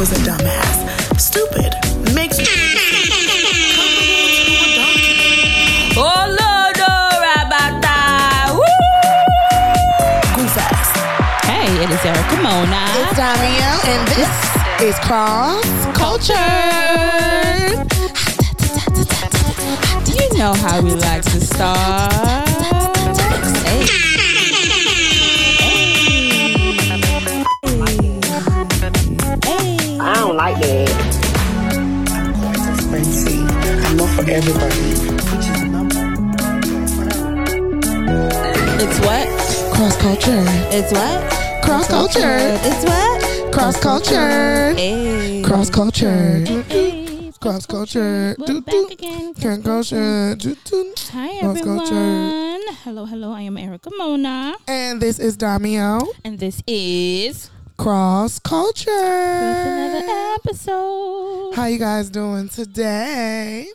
is a dumbass, stupid, makes me Oh Lord, Rabata. Woo! goof ass. Hey, it is Erica Mona. It's Damiel, and this is Cross Culture. Do you know how we like to start. Like that. Spreadsheet. I know for everybody. It's what? Cross culture. It's what? Cross culture. It's what? Cross culture. Hey. Cross culture. Hey. Cross culture. We're Do, back do. again. Cross culture. Do, do. Hi Cross everyone. culture. Hello, hello. I am Erica Mona, And this is Damio, and this is Cross culture. another episode. How you guys doing today?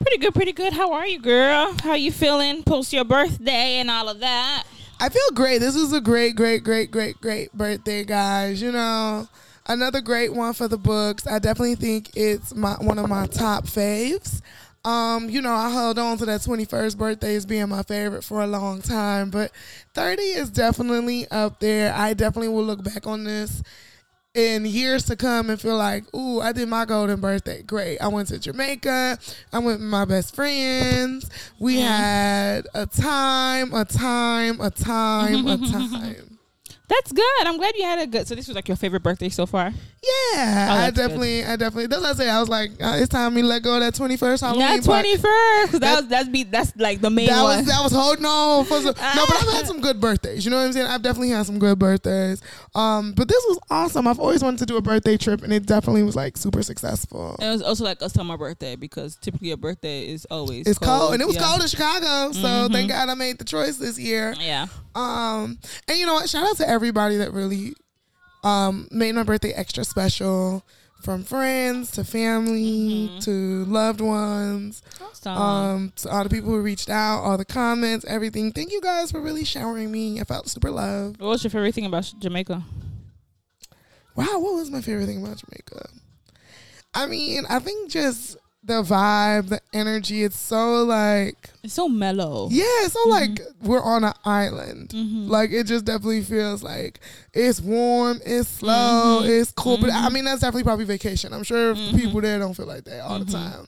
Pretty good, pretty good. How are you, girl? How you feeling post your birthday and all of that? I feel great. This was a great, great, great, great, great birthday, guys. You know, another great one for the books. I definitely think it's my one of my top faves. Um, you know, I held on to that 21st birthday as being my favorite for a long time, but 30 is definitely up there. I definitely will look back on this in years to come and feel like, ooh, I did my golden birthday. Great. I went to Jamaica. I went with my best friends. We had a time, a time, a time, a time. That's good. I'm glad you had a good. So this was like your favorite birthday so far. Yeah, Oh, I that's good. definitely, I definitely. That's what I say. I was like, uh, it's time me let go of that twenty first Halloween. Not part. twenty first. That, That- was that's be that's like the main That one. was that was holding on for some. No, but I've had some good birthdays. You know what I'm saying? I've definitely had some good birthdays. Um, but this was awesome. I've always wanted to do a birthday trip, and it definitely was like super successful. And it was also like us a summer birthday because typically a birthday is always It's cold, and it was yeah. Mm-hmm. cold in Chicago. So thank God I made the choice this year. Yeah. Um, and you know what? Shout out to everybody that really um made my birthday extra special. From friends to family Mm-hmm. to loved ones, Awesome. um, to all the people who reached out, all the comments, everything. Thank you guys for really showering me. I felt super loved. what was your favorite thing about Jamaica? Wow, what was my favorite thing about Jamaica? I mean, I think just the vibe, the energy. It's so like It's so mellow. Yeah, it's so like we're on an island. Mm-hmm. Like it just definitely feels like it's warm, it's slow, Mm-hmm. it's cool. But I mean, that's definitely probably vacation. I'm sure the people there don't feel like that all the time.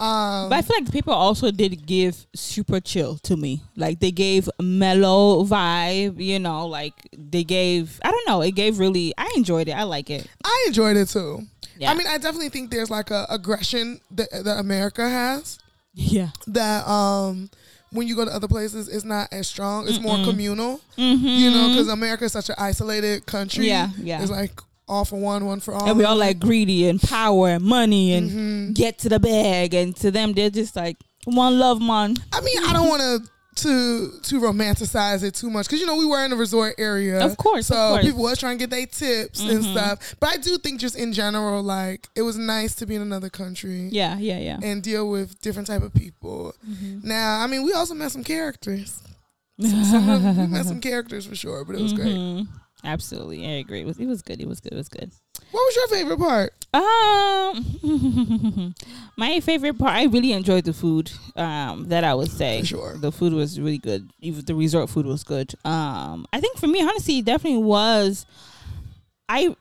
Um, But I feel like the people also did give super chill to me. Like they gave mellow vibe, you know, like they gave I don't know, it gave really I enjoyed it. I like it. I enjoyed it too. Yeah. I mean, I definitely think there's like a aggression that, that America has Yeah. that um when you go to other places, it's not as strong. It's more communal. Mm-hmm. You know, because America is such an isolated country. Yeah, yeah. It's like all for one, one for all. And we all like greedy and power and money and Mm-hmm. get to the bag and to them they're just like one love man. I mean, I don't want to to to romanticize it too much because you know we were in a resort area, Of course, So of course. Mm-hmm. people was trying to get their tips and stuff. But I do think just in general, like it was nice to be in another country Yeah, yeah, yeah. and deal with different type of people. Mm-hmm. Now, I mean, we also met some characters. Some, some of we met some characters for sure, but it was great. Mhm. Absolutely. I agree. It was, it was good. It was good. It was good. What was your favorite part? Um, my favorite part. I really enjoyed the food. Um, that I would say. For sure. The food was really good. Even the resort food was good. Um, I think for me, honestly, it definitely was. I,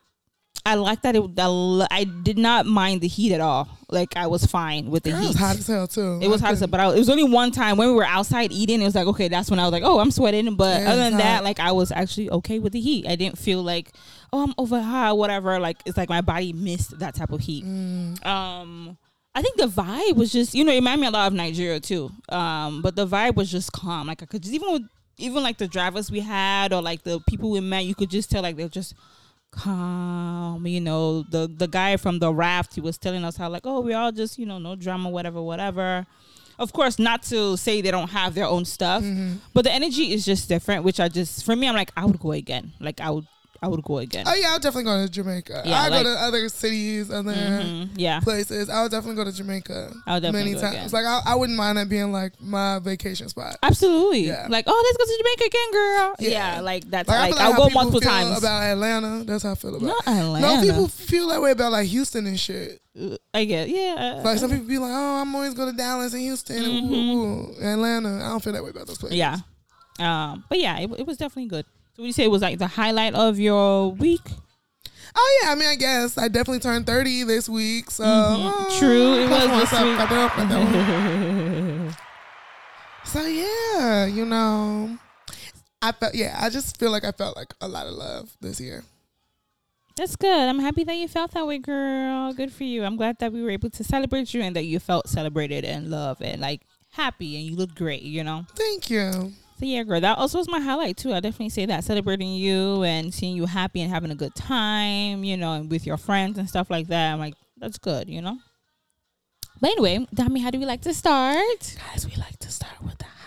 I like that it. I I did not mind the heat at all. Like I was fine with the it heat. was hot as hell too. It was hot as hell, but I, it was only one time when we were outside eating. It was like, okay, that's when I was like, oh, I'm sweating. But Yeah, other than it's that, like I was actually okay with the heat. I didn't feel like, oh, I'm over hot, whatever. Like it's like my body missed that type of heat. Mm. Um, I think the vibe was just, you know, it reminded me a lot of Nigeria too. Um, but the vibe was just calm. Like I could just even with even like the drivers we had or like the people we met, you could just tell like they're just calm. You know, the the guy from the raft, he was telling us how like, oh, we all just, you know, no drama, whatever, whatever. Of course, not to say they don't have their own stuff, mm-hmm. but the energy is just different. Which I just, for me, I'm like, I would go again. Like I would, I would go again. Oh yeah, I'll definitely go to Jamaica. Yeah, I like- go to other cities, other Mhm. Yeah. places. I would definitely go to Jamaica. I would definitely many go times. again. Like I, I wouldn't mind that being like my vacation spot. Absolutely. Yeah. Like, oh, let's go to Jamaica again, girl. Yeah. Yeah, like that's Like, I like, like I'll go multiple times. about Atlanta. That's how I feel about. Not. Atlanta. No, people feel that way about like Houston and shit. Uh, I get, yeah. Like some people be like, "Oh, I'm always going to Dallas and Houston and ooh, ooh, ooh, Atlanta." I don't feel that way about those places. yeah. Um, but yeah, it, it was definitely good. So, would you say it was like the highlight of your week? Oh yeah, I mean, I guess I definitely turned 30 this week, so Mhm. uh, True, it was this week. clap it up, clap that up. So yeah, you know, I felt yeah, I just feel like I felt like a lot of love this year. That's good. I'm happy that you felt that way, girl. Good for you. I'm glad that we were able to celebrate you and that you felt celebrated and loved and like happy and you look great, you know? Thank you. So yeah, girl, that also was my highlight too. I definitely say that celebrating you and seeing you happy and having a good time, you know, and with your friends and stuff like that. I'm like, that's good, you know. But anyway, Dami, how do we like to start? Guys, we like to start with the hot.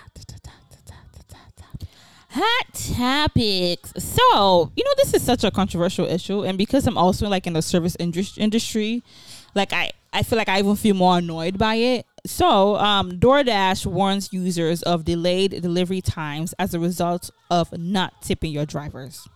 Hot topics. So, you know, this is such a controversial issue, and because I'm also like in the service indus- industry, like I, I feel like I even feel more annoyed by it. So, um, DoorDash warns users of delayed delivery times as a result of not tipping your drivers.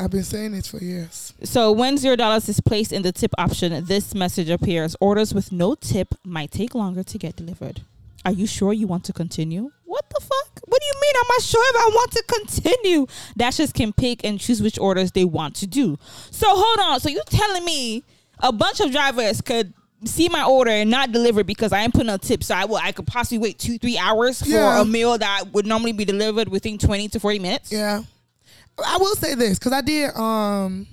I've been saying this for years. So, when zero dollars is placed in the tip option, this message appears: Orders with no tip might take longer to get delivered. Are you sure you want to continue? What the fuck? What do you mean? I'm not sure if I want to continue. Dashers can pick and choose which orders they want to do. So hold on. So you telling me a bunch of drivers could see my order and not deliver because I ain't putting a tip, so I will I could possibly wait two three hours for Yeah. a meal that would normally be delivered within twenty to forty minutes. Yeah, I will say this because I did um,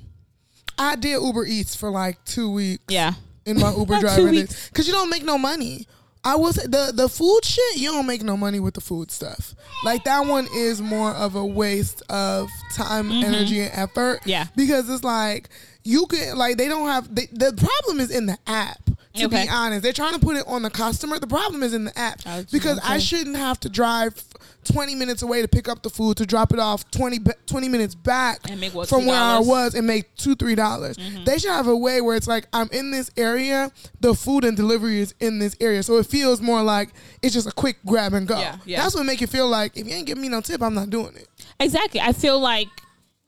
I did Uber Eats for like two weeks. Yeah. in my Uber driver because you don't make no money. I will say the the food shit you don't make no money with the food stuff. Like that one is more of a waste of time, energy, and effort. Mm-hmm. Yeah. because it's like you can like they don't have they, the problem is in the app. To Okay. be honest, they're trying to put it on the customer. The problem is in the app I because I shouldn't have to drive 20 minutes away to pick up the food to drop it off 20, 20 minutes back And make what, from where I was and make two three dollars. Mm-hmm. They should have a way where it's like I'm in this area, the food and delivery is in this area, so it feels more like it's just a quick grab and go. Yeah, yeah. That's what make it feel like if you ain't giving me no tip, I'm not doing it. Exactly. I feel like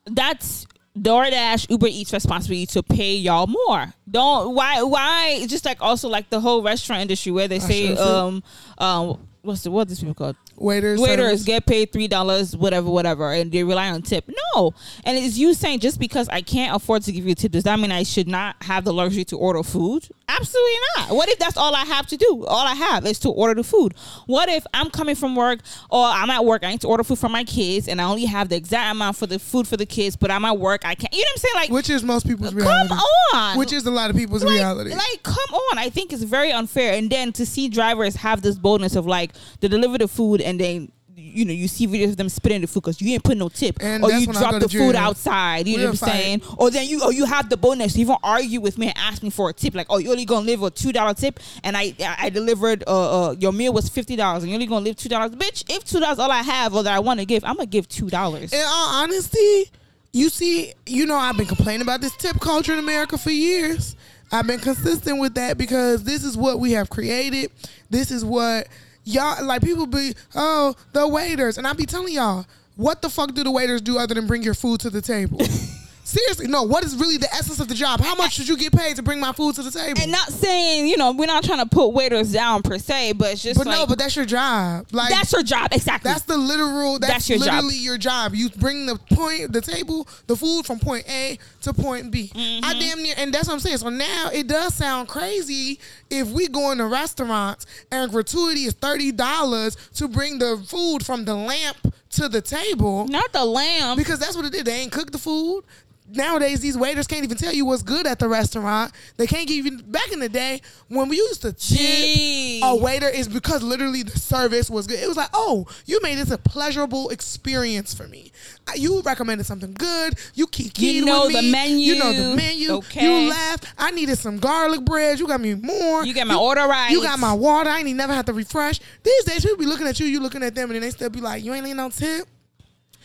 that's DoorDash, Uber Eats responsibility to pay y'all more. Don't why why just like also like the whole restaurant industry where they say sure um um what's the what is people called Waiters, waiters service. get paid three dollars whatever whatever and they rely on tip no and it's you saying just because i can't afford to give you a tip does that mean i should not have the luxury to order food absolutely not what if that's all i have to do all i have is to order the food what if i'm coming from work or i'm at work i need to order food for my kids and i only have the exact amount for the food for the kids but i'm at work i can't you know what i'm saying like which is most people's reality. come on Which is a lot of people's like, reality. Like, come on. I think it's very unfair. And then to see drivers have this boldness of like, they deliver the food and then. You know, you see videos of them spitting the food because you ain't put no tip, And or you drop the food outside. You know what I'm saying? Or then you, or you have the bonus to even argue with me and ask me for a tip, like, oh, you only gonna live a two dollar tip, and I, I delivered, uh, uh, your meal was fifty dollars, and you only gonna live two dollars, bitch. If two dollars all I have or that I want to give, I'm gonna give two dollars. in all honesty, you see, you know, I've been complaining about this tip culture in America for years. I've been consistent with that because this is what we have created. This is what y'all like. People be, oh, the waiters, and I be telling y'all, what the fuck do the waiters do other than bring your food to the table? Seriously, no. What is really the essence of the job? How much should you get paid to bring my food to the table? And not saying, you know, we're not trying to put waiters down per se, but it's just but like no, but that's your job. Like that's your job exactly. That's the literal. That's, That's your job. literally your job. You bring the point, the table, the food from point A to point B. Mm-hmm. I damn near, and that's what I'm saying. So now it does sound crazy if we go into restaurants and gratuity is thirty dollars to bring the food from the lamp to the table not the lamb. because that's what it did. They ain't cook the food. Nowadays, these waiters can't even tell you what's good at the restaurant. They can't give you. Back in the day, when we used to tip Gee. a waiter, is because literally the service was good. It was like, oh, you made this a pleasurable experience for me. You recommended something good. You keep You know the me. menu. You know the menu. Okay. You laughed. I needed some garlic bread. You got me more. You got my order right. You got my water. I ain't never have to refresh. These days, people be looking at you. You looking at them, and then they still be like, you ain't ain't no tip.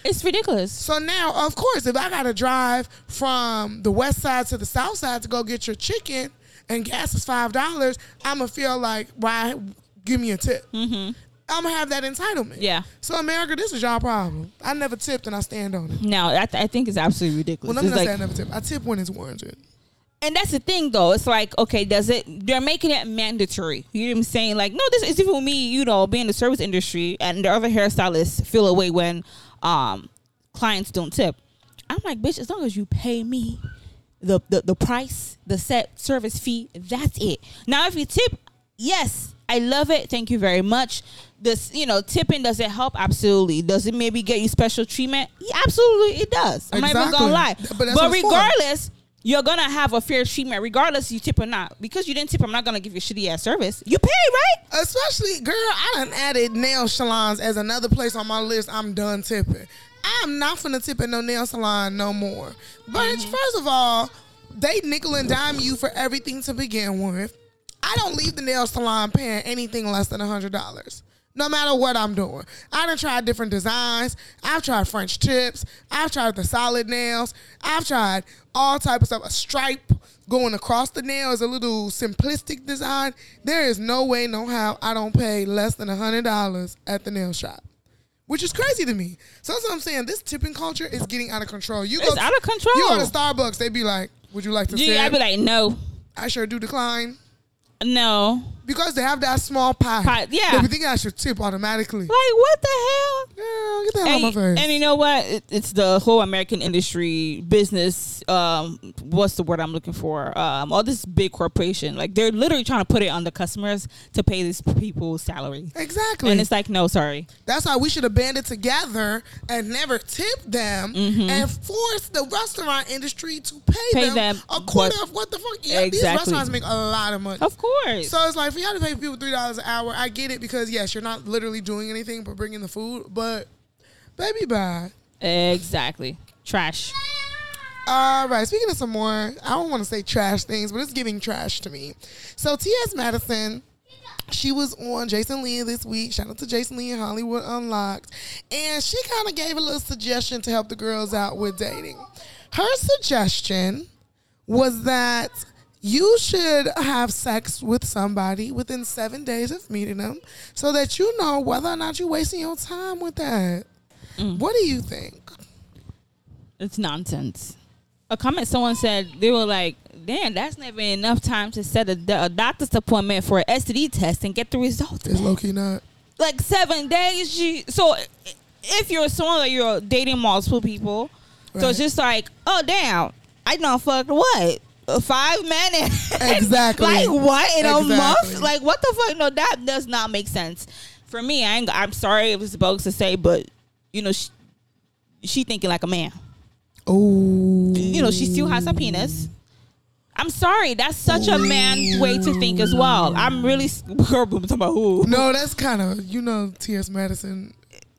It's ridiculous. So now, of course, if I gotta drive from the west side to the south side to go get your chicken and gas is five dollars, I'ma feel like why give me a tip. Mm-hmm. I'm gonna have that entitlement. Yeah. So America, this is y'all problem. I never tipped and I stand on it. No, I, th- I think it's absolutely ridiculous. Well, let me not like- say I never tip. I tip when it's warranted. and that's the thing though it's like okay does it they're making it mandatory you know what i'm saying like no this is even with me you know being in the service industry and the other hairstylists feel away when um clients don't tip. I'm like bitch as long as you pay me the the, the price the set service fee that's it. Now if you tip yes i love it. Thank you very much. This you know tipping does it help? Absolutely. Does it maybe get you special treatment? Yeah, absolutely it does. I'm not even gonna lie. But but, regardless you're gonna have a fair treatment regardless you tip or not because you didn't tip i'm not gonna give you shitty ass service you pay right Especially, girl, I done added nail salons as another place on my list. I'm done tipping. I'm not finna tip at no nail salon no more. But mm-hmm. first of all, they nickel and dime you for everything to begin with. I don't leave the nail salon paying anything less than a hundred dollars. No matter what I'm doing. I done tried different designs. I've tried French tips. I've tried the solid nails. I've tried all type of stuff. A stripe going across the nail is a little simplistic design. There is no way, no how I don't pay less than a hundred dollars at the nail shop. Which is crazy to me. So that's what I'm saying. This tipping culture is getting out of control. You It's go out of control. You go to Starbucks, they be like, "Would you like to yeah tip?" i'd be like no I sure do decline no because they have that small pie. Pie, yeah. they be thinking I should tip automatically. like what the hell Girl, get the hell and, out of my face. and you know what? It, it's the whole American industry business. Um, what's the word I'm looking for? Um, all this big corporation, like they're literally trying to put it on the customers to pay these people's salary, exactly. and it's like, no, sorry. That's why we should have banded together and never tip them and force the restaurant industry to pay, Mm-hmm. Pay them, them a quarter what- of what the fuck. Yeah, these restaurants make a lot of money. Of course. So it's like for y'all to pay people three dollars an hour, I get it because yes, you're not literally doing anything but bringing the food, but baby bye. exactly. Trash. All right, speaking of some more, I don't want to say trash things, but it's giving trash to me. So T.S. Madison, she was on Jason Lee this week. Shout out to Jason Lee and Hollywood Unlocked. And she kind of gave a little suggestion to help the girls out with dating. Her suggestion was that you should have sex with somebody within seven days of meeting them so that you know whether or not you're wasting your time with that. Mm. What do you think? It's nonsense. A comment someone said they were like, "Damn, that's never enough time to set a, a doctor's appointment for an STD test and get the results." Is low key not? like seven days. She, so if you're someone that you're dating multiple people, so it's just like, oh damn, I don't fuck what five minutes. Exactly. like what in a month? Like what the fuck? No, that does not make sense. For me, I ain't, I'm sorry if it's bogus to say, but you know, she, she thinking like a man. Oh. You know, she still has a penis. I'm sorry, that's such a man way to think as well. I'm really girl, talking about who? No, that's kind of you know T.S. Madison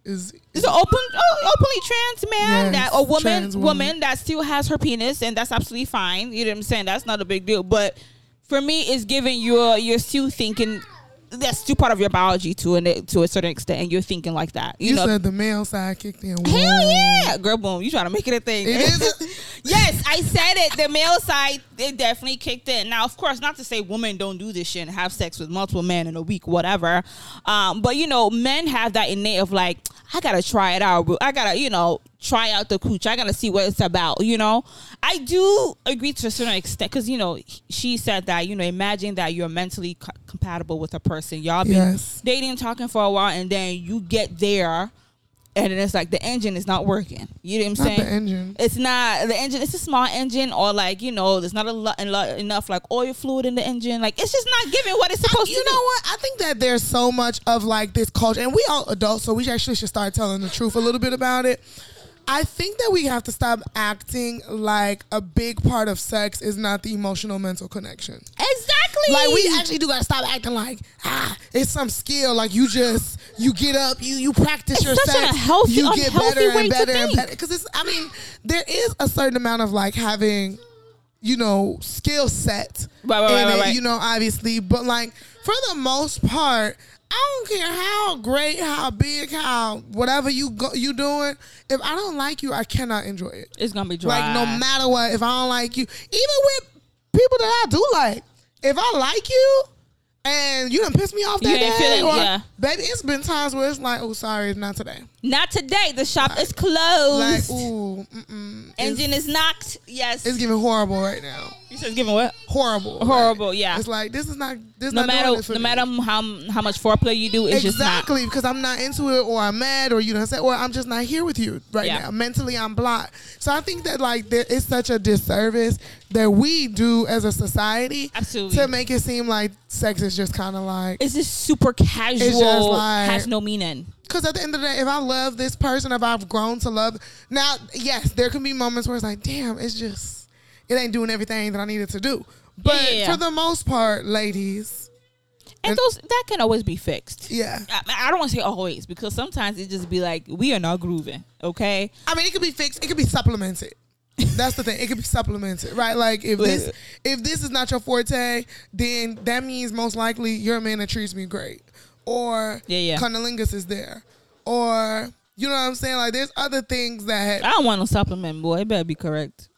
is. It's an open, oh, openly trans man Yes, that a woman, woman woman. that still has her penis, and that's absolutely fine. You know what I'm saying? That's not a big deal. But for me, it's giving you you're still thinking that's still part of your biology to an to a certain extent, and you're thinking like that. You, You, know, said the male side kicked in. Hell yeah, girl, boom! You trying to make it a thing? It is. yes, I said it. The male side, it definitely kicked in. Now, of course, not to say women don't do this shit and have sex with multiple men in a week, whatever. Um, but you know, men have that innate of like, I gotta try it out. I gotta, you know, try out the cooch. I gotta see what it's about. You know, I do agree to a certain extent because you know she said that you know imagine that you're mentally co- compatible with a person. Y'all been Yes. dating, talking for a while, and then you get there. And then it's like the engine is not working. You know what I'm Not saying? the engine. it's not the engine it's a small engine or like you know there's not a lot, enough like oil fluid in the engine like it's just not giving what it's supposed You to know what? I think that there's so much of like this culture, and we all adults, so we actually should start telling the truth a little bit about it. I think that we have to stop acting like a big part of sex is not the emotional mental connection. exactly Like we actually do gotta stop acting like ah, it's some skill. Like you just you get up, you you practice It's your such sex, a healthy- you get better way and better and better. Because it's I mean there is a certain amount of like having you know skill set Right, right, in right, it, you know obviously, but like for the most part. I don't care how great, how big, how whatever you go, you doing. If I don't like you, I cannot enjoy it. It's gonna be dry. Like no matter what, if I don't like you, even with people that I do like, if I like you and you done piss me off that ain't day, feeling- or, yeah. baby, it's been times where it's like, oh, sorry, it's not today. Not today. The shop is Like, closed. ooh, mm-mm. It's, Engine is knocked. Yes. it's giving horrible right now. You said it's giving what? Horrible. Horrible. Like, yeah. It's like this is not this No not matter no me. matter how how much foreplay you do, it's just not. exactly because I'm not into it, or I'm mad, or you know, say, or I'm just not here with you right Yeah. now. Mentally, I'm blocked. So I think that like there is such a disservice that we do as a society Absolutely. to make it seem like sex is just kind of like. It's just super casual. just like- has no meaning. Because at the end of the day, if I love this person, if I've grown to love, now yes, there can be moments where it's like, damn, it's just it ain't doing everything that I needed to do. But Yeah. for the most part, ladies, And, And- those that can always be fixed. yeah. I, I don't want to say always because sometimes it just be like we are not grooving. Okay. I mean, it could be fixed. It could be supplemented. That's the thing. It could be supplemented, right? Like if this if this is not your forte, then that means most likely you're a man that treats me great, or Yeah, yeah. cunnilingus is there, or you know what I'm saying. Like there's other things that. I don't want no supplement, boy. It better be correct.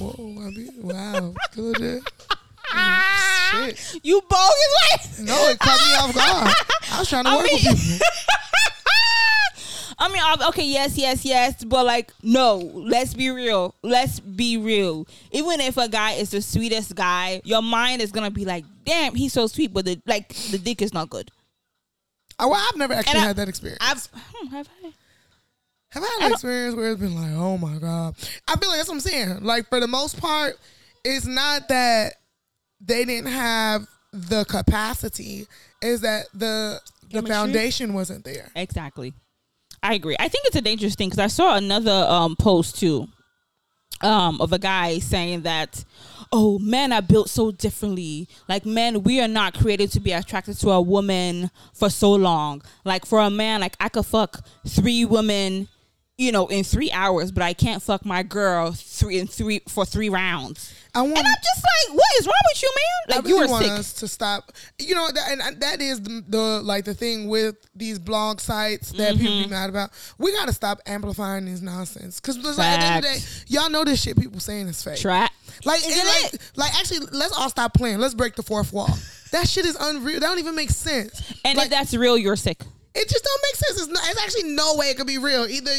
Whoa, I mean, wow, good. Shit. You bogus. No, it caught me off guard. I was trying to I work mean- with people. I mean, okay, yes, yes, yes, but like, no. Let's be real. Let's be real. Even if a guy is the sweetest guy, your mind is gonna be like, "Damn, he's so sweet," but the like the dick is not good. Oh, well, I've never actually had that experience. I've hmm, have I? Have I had an experience where it's been like, oh my god? I feel like that's what I'm saying. Like for the most part, it's not that they didn't have the capacity; is that the the Chemistry? foundation wasn't there. Exactly. I agree. I think it's a dangerous thing because I saw another um, post too um, of a guy saying that, oh, men are built so differently. Like, men, we are not created to be attracted to a woman for so long. Like, for a man, like, I could fuck three women, you know, in three hours, but I can't fuck my girl three in three for three rounds. I want. And I'm just like, what is wrong with you, man? Like, really you are want sick. us to stop. You know, that, and that is the, the like the thing with these blog sites that people Mm-hmm. be mad about. We got to stop amplifying this nonsense because like, at the end of the day, y'all know this shit. People saying is fake. Trap. Like, Isn't like, it? like, actually, let's all stop playing. Let's break the fourth wall. That shit is unreal. That don't even make sense. And like, if that's real, you're sick. It just don't make sense. It's, not, it's actually no way it could be real. Either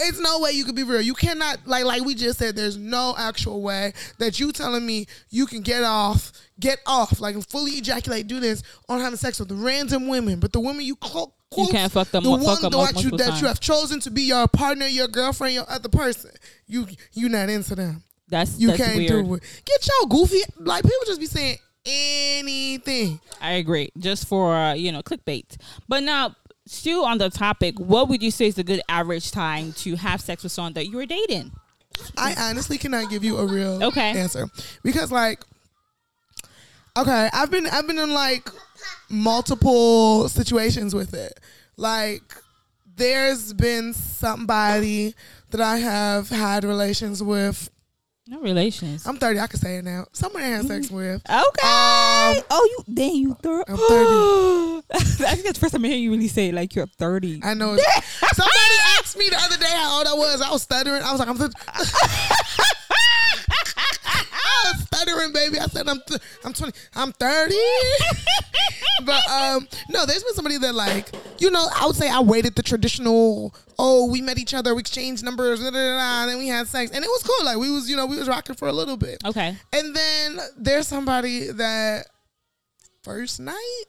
it's no way you could be real. You cannot like like we just said. There's no actual way that you telling me you can get off, get off, like fully ejaculate, do this on having sex with random women, but the women you call. You can't fuck them- The fuck one them that you that you have chosen to be your partner, your girlfriend, your other person. You you not into them. That's You that's can't weird. do it. Get your goofy like people just be saying anything. I agree. Just for uh, you know clickbait. But now, still on the topic, what would you say is the good average time to have sex with someone that you were dating? I honestly cannot give you a real Okay. answer because like okay, I've been I've been in like multiple situations with it. Like there's been somebody that I have had relations with. No relations. I'm 30, I can say it now. Somebody I had sex with. okay. Um, oh, you then you thirty. I'm 30. I think that's the first time I hear you really say it, like you're thirty. I know. Somebody asked me the other day how old I was. I was stuttering. I was like, I'm. Th- I was stuttering, baby. I said I'm. Th- I'm 20. I'm 30. but um, no, there's been somebody that like, you know, I would say I waited the traditional. Oh, we met each other, we exchanged numbers, da, da, da, and then we had sex, and it was cool. Like we was, you know, we was rocking for a little bit. Okay. And then there's somebody that first night,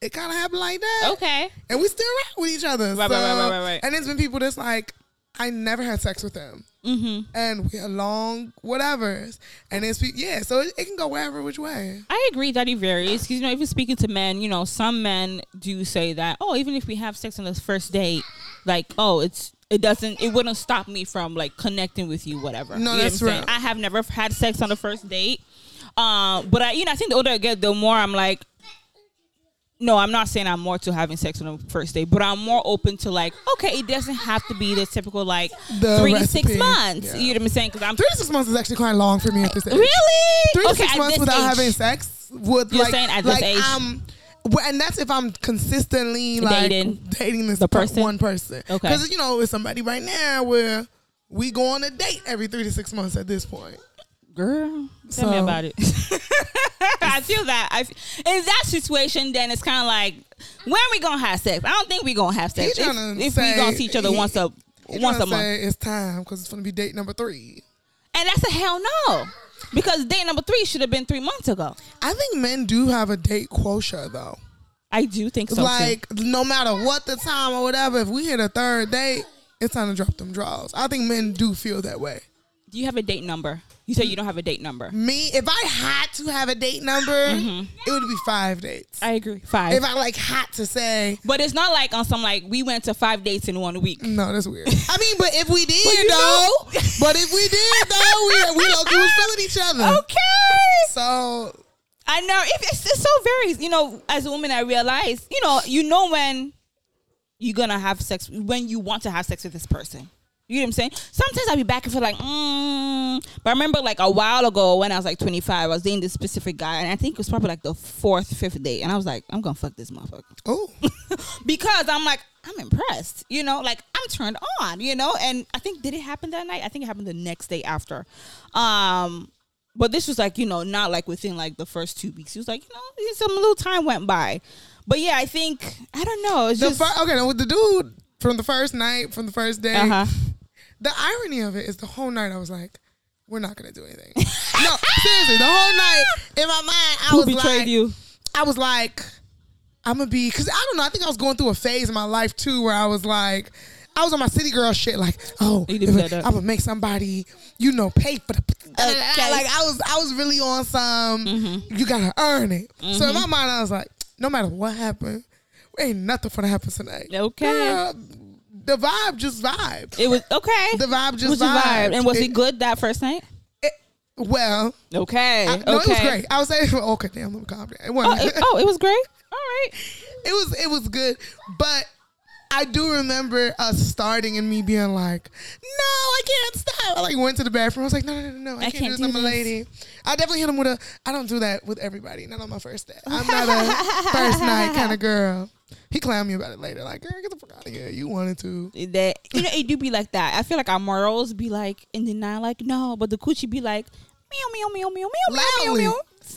it kind of happened like that Okay. and we still rock with each other. Right, right, so, right, right, right, right. And there's been people that's like, I never had sex with them, Mm-hmm. and we're long whatever's, and it's yeah, so it, it can go wherever which way. I agree that it varies because you know, even speaking to men, you know, some men do say that, oh, even if we have sex on the first date, like, oh, it's it doesn't, it wouldn't stop me from like connecting with you, whatever. No, You that's what I'm saying? real. I have never had sex on the first date, um, but I, you know, I think the older I get, the more I'm like. No, I'm not saying I'm more to having sex on the first date, but I'm more open to like, okay, it doesn't have to be the typical like The three to six months. yeah. You know what I'm saying? Because I'm Three to six months is actually quite long for me at this age. really Three to okay six months without age. having sex would You're like saying at this like age? um and that's if I'm consistently like Dating dating this person? one person. Okay. Because you know, with somebody right now where we go on a date every three to six months at this point. Girl, tell me about it. I feel that. I f- in that situation, then it's kind of like when we gonna have sex. I don't think we gonna have sex if, if say- we gonna see each other he- once a You once tryna a month. it's time because it's gonna be date number three. And that's a hell no. Because date number three should have been three months ago. I think men do have a date quota though. I do think so. too. like no matter what the time or whatever, if we hit a third date, it's time to drop them draws. I think men do feel that way. Do you have a date number? You said you don't have a date number. Me, if I had to have a date number, mm-hmm. it would be five dates. I agree. Five. if I like had to say, but it's not like on some like we went to five dates in one week. no, that's weird. I mean, but if we did you though, know. but if we did though, we we was feeling each other. Okay. So I know if it's, it's so varies. You know, as a woman, I realize you know you know when you're gonna have sex when you want to have sex with this person. You know what I'm saying? Sometimes I'll be back and feel like, mm. but I remember like a while ago when I was like 25, I was dating this specific guy, and I think it was probably like the fourth, fifth day, and I was like, I'm gonna fuck this motherfucker oh, because I'm like, I'm impressed, you know, like I'm turned on, you know. And I think did it happen that night? I think it happened the next day after. Um, but this was like, you know, not like within like the first two weeks. He was like, you know, some little time went by. But yeah, I think I don't know. It's the just fir- okay. Now with the dude from the first night, from the first day, uh-huh. The irony of it is the whole night I was like, we're not gonna do anything. no, seriously, the whole night in my mind I Who was betrayed like, you? I was like, I'm gonna be because I don't know. I think I was going through a phase in my life too where I was like. I was on my city girl shit, like, oh, You did if- that. I'm gonna make somebody, you know, pay for the. Okay. Like I was, I was really on some. Mm-hmm. You gotta earn it. So in my mind, I was like, no matter what happened, ain't nothing gonna happen tonight. Okay. Girl, the vibe just vibe. It was okay. The vibe just was the vibe, vibed. and was it, It- good that first night? it- well, Okay, I- no, okay. it was great. I was saying, oh, okay, damn, let me calm down. It Oh wasn't. it, oh, it was great. All right. it was it was good, but I do remember us starting and me being like, "No, I can't stop." I like went to the bathroom. I was like, "No, no, no, no, I, I can't, can't do this. I'm a lady." I definitely hit him with a. I don't do that with everybody. Not on my first date. I'm not a first night kind of girl. He clowned me about it later. Like, girl, get the fuck out of here. You wanted to. that you know it do be like that. I feel like our morals be like in denial, like no, but the coochie be like meow meow meow meow meow meow meow meow. Feed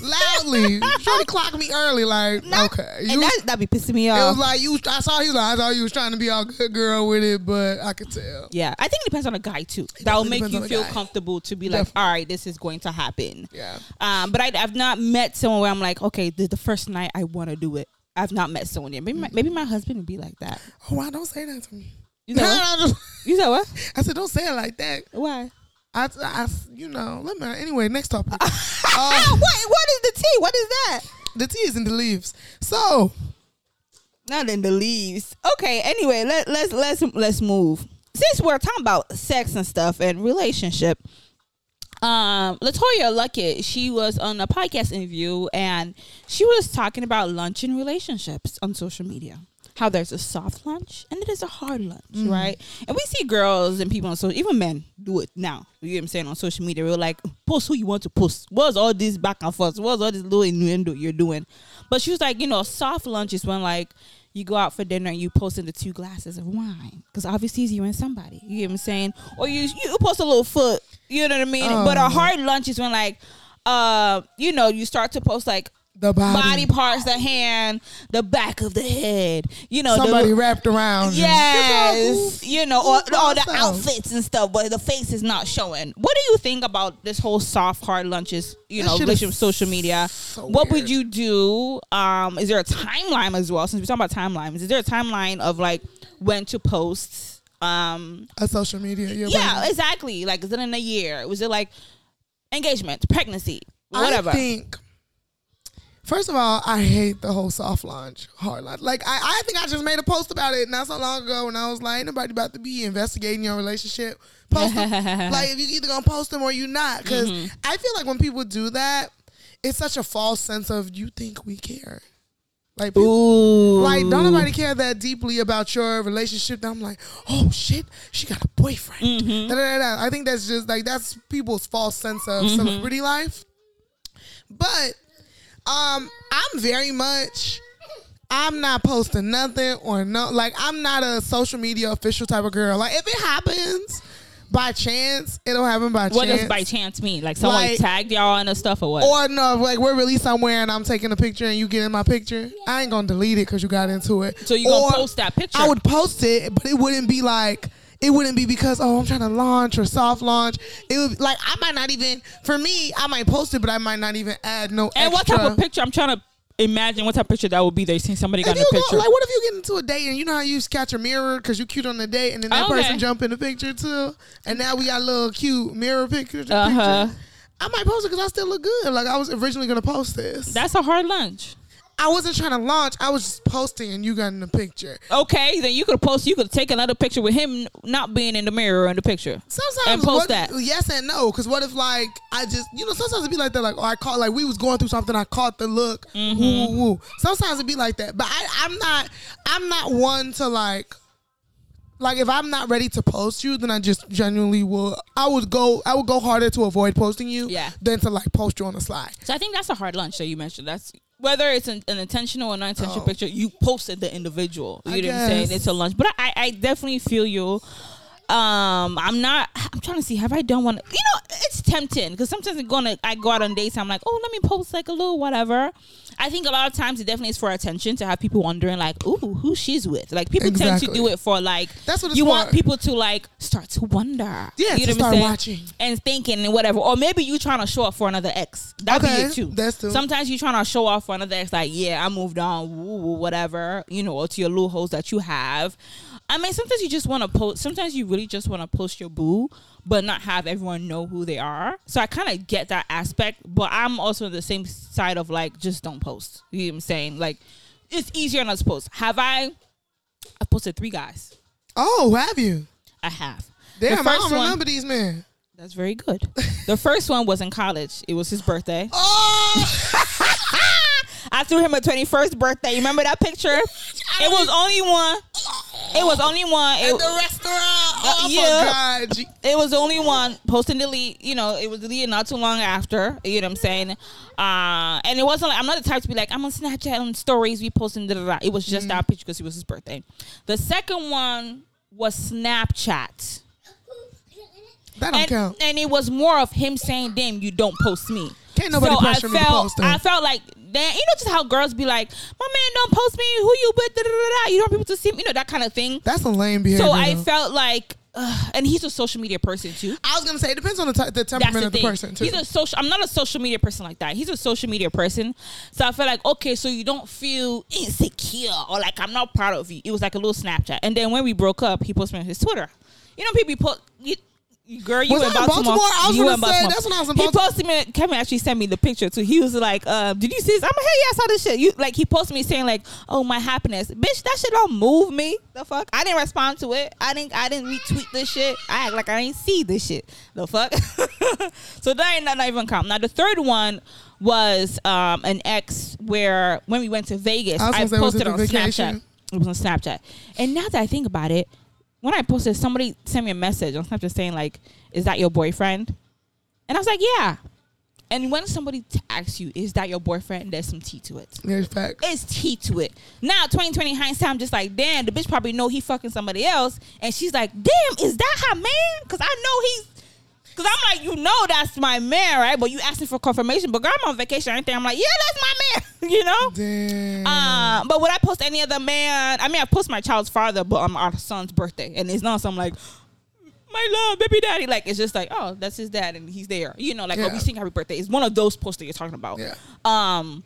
me Loudly, trying to clock me early. Like, Not- okay, and you. that that be pissing me off. It was like you. I saw like, I saw you was trying to be all good girl with it, but I could tell. yeah, I think it depends on the guy too. That will make you feel guy. comfortable to be like, Definitely. all right, this is going to happen. Yeah. Um, but I, I've not met someone where I'm like, okay, the, the first night I want to do it. I've not met someone yet. Maybe my, maybe my husband would be like that. Oh, why don't say that to me. You said what? You said what? I said, don't say it like that. Why? I, I, you know, let me. Anyway, next topic. Um, what? What is the tea? What is that? the tea is in the leaves. So, Not in the leaves. Okay. Anyway, let let's let's let's move. Since we're talking about sex and stuff and relationship, um, LeToya Luckett, she was on a podcast interview and she was talking about launch and relationships on social media. How there's a soft launch and it is a hard launch, right? And we see girls and people on social, even men do it now. You know what I'm saying on social media. We're like, post who you want to post. What's all this back and forth? What's all this little innuendo you're doing? But she was like, you know, soft launch is when like you go out for dinner and you post into two glasses of wine because obviously you and somebody. You know what I'm saying? Or you you post a little foot. You know what I mean? Oh. But a hard launch is when like, uh, you know, you start to post like the body, body parts, the hand, the back of the head. You know, the- somebody wrapped around. Yes, you know, or, or the outfits and stuff, but the face is not showing. What do you think about this whole soft hard launches? You That know, relationship social media. so what would you do? Um, is there a timeline as well? Since we're talking about timelines, is there a timeline of like when to post? Um, A social media. Yeah, exactly. Like, is it in a year? Was it like engagement, pregnancy, whatever? I think. First of all, I hate the whole soft launch, hard launch. Like I, I think I just made a post about it not so long ago when I was like, ain't nobody about to be investigating your relationship. Post them. like if you're either gonna post them or you not. Because Mm-hmm. I feel like when people do that, it's such a false sense of you think we care. Like people, Ooh, like don't nobody care that deeply about your relationship. That I'm like, oh shit, she got a boyfriend. Mm-hmm. Da, da, da. I think that's just like that's people's false sense of celebrity life. But Um, I'm very much. I'm not posting nothing or no. Like I'm not a social media official type of girl. Like if it happens by chance, it'll happen by What chance. What does by chance mean? Like someone Like- tagged y'all in the stuff or what? Or no, like we're really somewhere and I'm taking a picture and you get in my picture. I ain't gonna delete it because you got into it. so you gonna post that picture? I would post it, but it wouldn't be like it wouldn't be because oh I'm trying to launch or soft launch. It would like I might not even for me I might post it, but I might not even add no. and what type of picture? I'm trying to imagine what type of picture that would be. They seen somebody got If in you a go, picture. like, what if you get into a date and you know how you catch a mirror because you're cute on the date, and then that Okay. person jump in the picture too, and now we got a little cute mirror picture. Uh-huh. picture. I might post it because I still look good. Like I was originally gonna post this. That's a hard launch. I wasn't trying to launch. I was just posting, and you got in the picture. Okay, then you could post. You could take another picture with him not being in the mirror in the picture. Sometimes And post what- that. Yes and no. Because what if like I just you know sometimes it'd be like that. Like oh, I caught like we was going through something. I caught the look. Mm-hmm. Sometimes it'd be like that. But I, I'm not. I'm not one to like. Like if I'm not ready to post you, then I just genuinely will. I would go. I would go harder to avoid posting you. Yeah. Than to like post you on the slide. So I think that's a hard launch that you mentioned. That's whether it's an, an intentional or non-intentional Oh. picture. You posted the individual. You I know what I'm saying? It's a launch, but I, I definitely feel you. Um, I'm not. I'm trying to see. Have I done one? You know, it's tempting because sometimes I'm gonna. I go out on dates. I'm like, oh, let me post like a little whatever. I think a lot of times it definitely is for attention to have people wondering like, ooh, who she's with. Like people tend to do it for like. That's what you for. want people to like start to wonder. Yeah, you to know start watching. and thinking and whatever. Or maybe you trying to show up for another ex. That Okay, be it too. that's too. Sometimes you trying to show off for another ex, like, yeah, I moved on, woo, whatever, you know, or to your little hoes that you have. I mean, sometimes you just want to post. Sometimes you really just want to post your boo, but not have everyone know who they are. So I kind of get that aspect, but I'm also on the same side of like, just don't post. You know what I'm saying? Like, it's easier not to post. Have I? I posted three guys. Oh, have you? I have. Damn, I don't one, remember these men. That's very good. the first one was in college. It was his birthday. Oh, I threw him a 21st birthday. You remember that picture? It was only one. Oh, It was only one. It, the restaurant. Oh, I yeah. forgot. G- it was only one. Post and delete. You know, it was deleted not too long after. You know what I'm saying? Uh, and it wasn't like I'm not the type to be like I'm on Snapchat on stories we posting. Da, da, da. It was just that picture because it was his birthday. The second one was Snapchat. That don't and, count. and it was more of him saying, "Damn, you don't post me." Can't nobody so I pressure me to felt, post. I felt like, damn, you know, just how girls be like, "My man don't post me. Who you with?" Da, da, da, da. You don't want people to see me. You know that kind of thing. That's a lame behavior. So I felt like, and he's a social media person too. I was gonna say it depends on the, t- the temperament the of the thing. person too. He's a social. I'm not a social media person like that. He's a social media person. So I felt like, okay, so you don't feel insecure or like I'm not proud of you. It was like a little Snapchat. And then when we broke up, he posted me on his Twitter. You know, people put. Girl, you Was in Baltimore. Baltimore? I was you gonna in say, Baltimore. that's when I was in He posted me. Kevin actually sent me the picture too. He was like, uh, "Did you see this?" I'm like, "Hey, yeah, I saw this shit." You like he posted me saying like, "Oh, my happiness, bitch, that shit don't move me." The fuck, I didn't respond to it. I didn't. I didn't retweet this shit. I act like I didn't see this shit. The fuck. so that ain't not, not even count. Now the third one was um an ex where when we went to Vegas, I I, gonna say, was it posted on vacation? Snapchat. It was on Snapchat. And now that I think about it, when I posted, somebody sent me a message on Snapchat saying like, "Is that your boyfriend?" And I was like, "Yeah." And when somebody t- asks you, "Is that your boyfriend?" There's some tea to it. There's facts. It's tea to it. Now, 2020 hindsight, I'm just like, damn, the bitch probably know he fucking somebody else, and she's like, damn, is that her man? Because I know he's. Because I'm like, you know, that's my man, right? But you asking for confirmation. But girl, I'm on vacation or anything. I'm like, yeah, that's my man. you know. Damn. Uh, but would I post any other man? I mean, I post my child's father, but on our son's birthday, and it's not some like, my love, baby daddy. Like it's just like, oh, that's his dad, and he's there. You know, like oh, we sing happy birthday. It's one of those posts that you're talking about. Yeah. Um,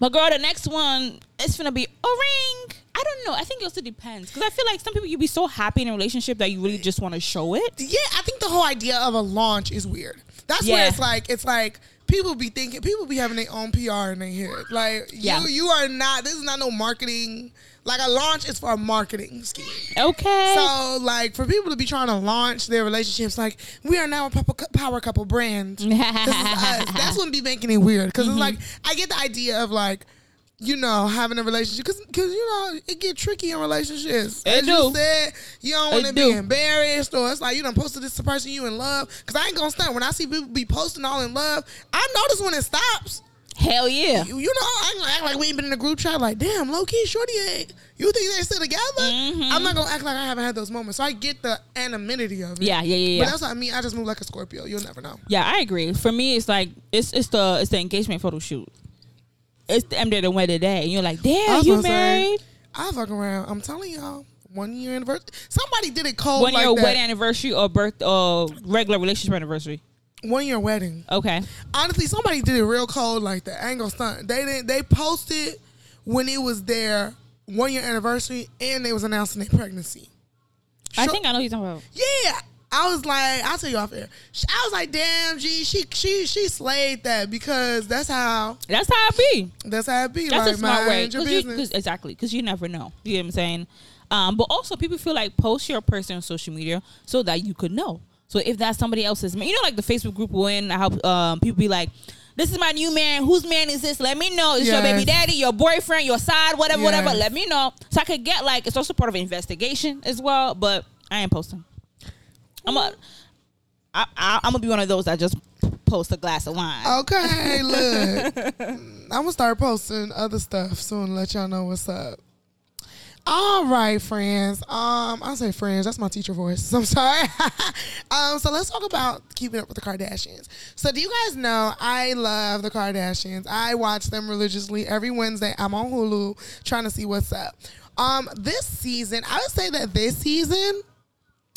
but girl, the next one is gonna be a ring. I don't know. I think it also depends because I feel like some people you'd be so happy in a relationship that you really just want to show it. yeah, I think the whole idea of a launch is weird. That's Yeah. where it's like it's like people be thinking people be having their own PR in their head. Like Yeah. you you are not this is not no marketing like a launch is for a marketing scheme. Okay. So like for people to be trying to launch their relationships like we are now a power, couple brand. this is us. That's what would be making it weird because Mm-hmm. it's like I get the idea of like you know having a relationship because because you know it get tricky in relationships. It As you do. said, you don't want to be do. embarrassed or it's like you done posted this to person you in love. Because I ain't gonna stand when I see people be posting all in love. I notice when it stops. Hell yeah. You, you know, I ain't act like we ain't been in a group chat. Like, damn, low key, shorty, ain't. You think they're still together? Mhm. I'm not gonna act like I haven't had those moments. So I get the anonymity of it. Yeah, yeah, yeah, But that's what I mean. I just move like a Scorpio. You'll never know. Yeah, I agree. For me, it's like it's it's the it's the engagement photo shoot. It's the end of the wedding day, and you're like, damn, you gonna say, married. I fuck around. I'm telling y'all, one year anniversary. Somebody did it cold One like year that. wedding anniversary or birth or regular relationship anniversary. One year wedding. Okay. Honestly, somebody did it real cold like that. angle stunt. They didn't. They posted when it was their one year anniversary and they was announcing their pregnancy. I think I know who you're talking about. Yeah. I was like, I'll tell you off air. I was like, damn, G, she she she slayed that because that's how That's how it be. that's how it be. That's like, a smart way. 'Cause you-. 'cause- exactly. Because you never know. You know what I'm saying? Um, but also, people feel like post your person on social media so that you could know. So if that's somebody else's man, you know, like the Facebook group when how um, people be like, "This is my new man. Whose man is this? Let me know. It's your baby daddy, your boyfriend, your side, whatever, whatever. Let me know." So I could get like it's also part of an investigation as well. But I ain't posting. I'm a, I, I, I'm gonna be one of those that just post a glass of wine. Okay, look. I'm gonna start posting other stuff soon. Let y'all know what's up. All right, friends. Um, I'll say friends. That's my teacher voice. I'm sorry. um, so let's talk about keeping up with the Kardashians. So, do you guys know I love the Kardashians? I watch them religiously every Wednesday. I'm on Hulu trying to see what's up. Um, this season, I would say that this season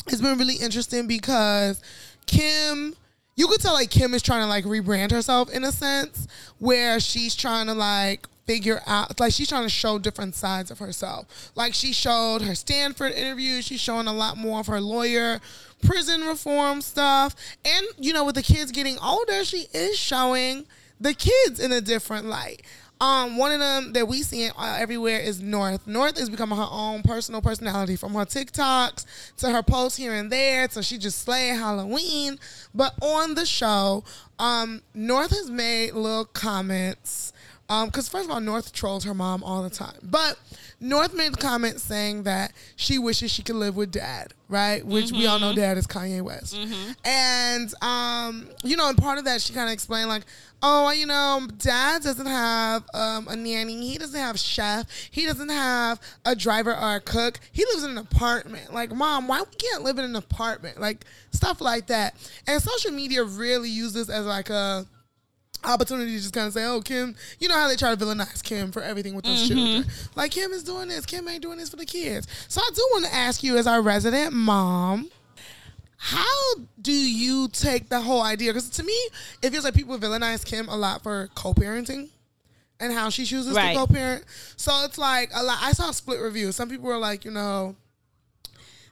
it's been really interesting because Kim, you could tell like Kim is trying to like rebrand herself in a sense where she's trying to like figure out like she's trying to show different sides of herself. Like she showed her Stanford interview, she's showing a lot more of her lawyer prison reform stuff. And you know, with the kids getting older, she is showing the kids in a different light. Um, one of them that we see uh, everywhere is North. North is becoming her own personal personality from her TikToks to her posts here and there. So she just slay Halloween. But on the show, um, North has made little comments. Um, because first of all, North trolls her mom all the time. But North made comments saying that she wishes she could live with dad, right? Which we all know dad is Kanye West. And um, you know, and part of that she kind of explained like, oh, you know, dad doesn't have um, a nanny. He doesn't have chef. He doesn't have a driver or a cook. He lives in an apartment. Like, mom, why we can't live in an apartment? Like stuff like that. And social media really uses this as like a opportunity to just kind of say, oh, Kim, you know how they try to villainize Kim for everything with those children. Like, Kim is doing this, Kim ain't doing this for the kids. So I do want to ask you, as our resident mom, how do you take the whole idea? Because to me, it feels like people villainize Kim a lot for co parenting. And how she chooses Right. to co-parent, so it's like a lot. I saw a split reviews. Some people were like, you know,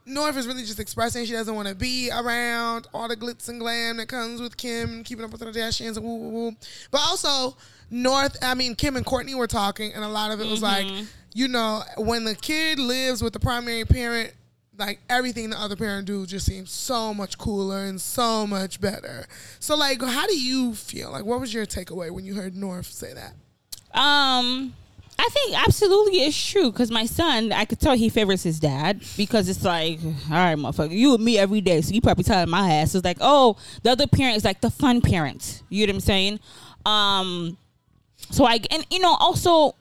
North is really just expressing she doesn't want to be around all the glitz and glam that comes with Kim keeping up with the Kardashians and woo woo woo. But also North, I mean Kim and Kourtney were talking, and a lot of it was like, mm-hmm. you know, when the kid lives with the primary parent, like everything the other parent do just seems so much cooler and so much better. So like, how do you feel? Like, what was your takeaway when you heard North say that? Um, I think absolutely it's true because my son, I could tell he favors his dad because it's like, all right, motherfucker, you and me every day, so you probably telling my ass it's like, oh, the other parent is like the fun parent. You know what I'm saying? Um, so I and you know also.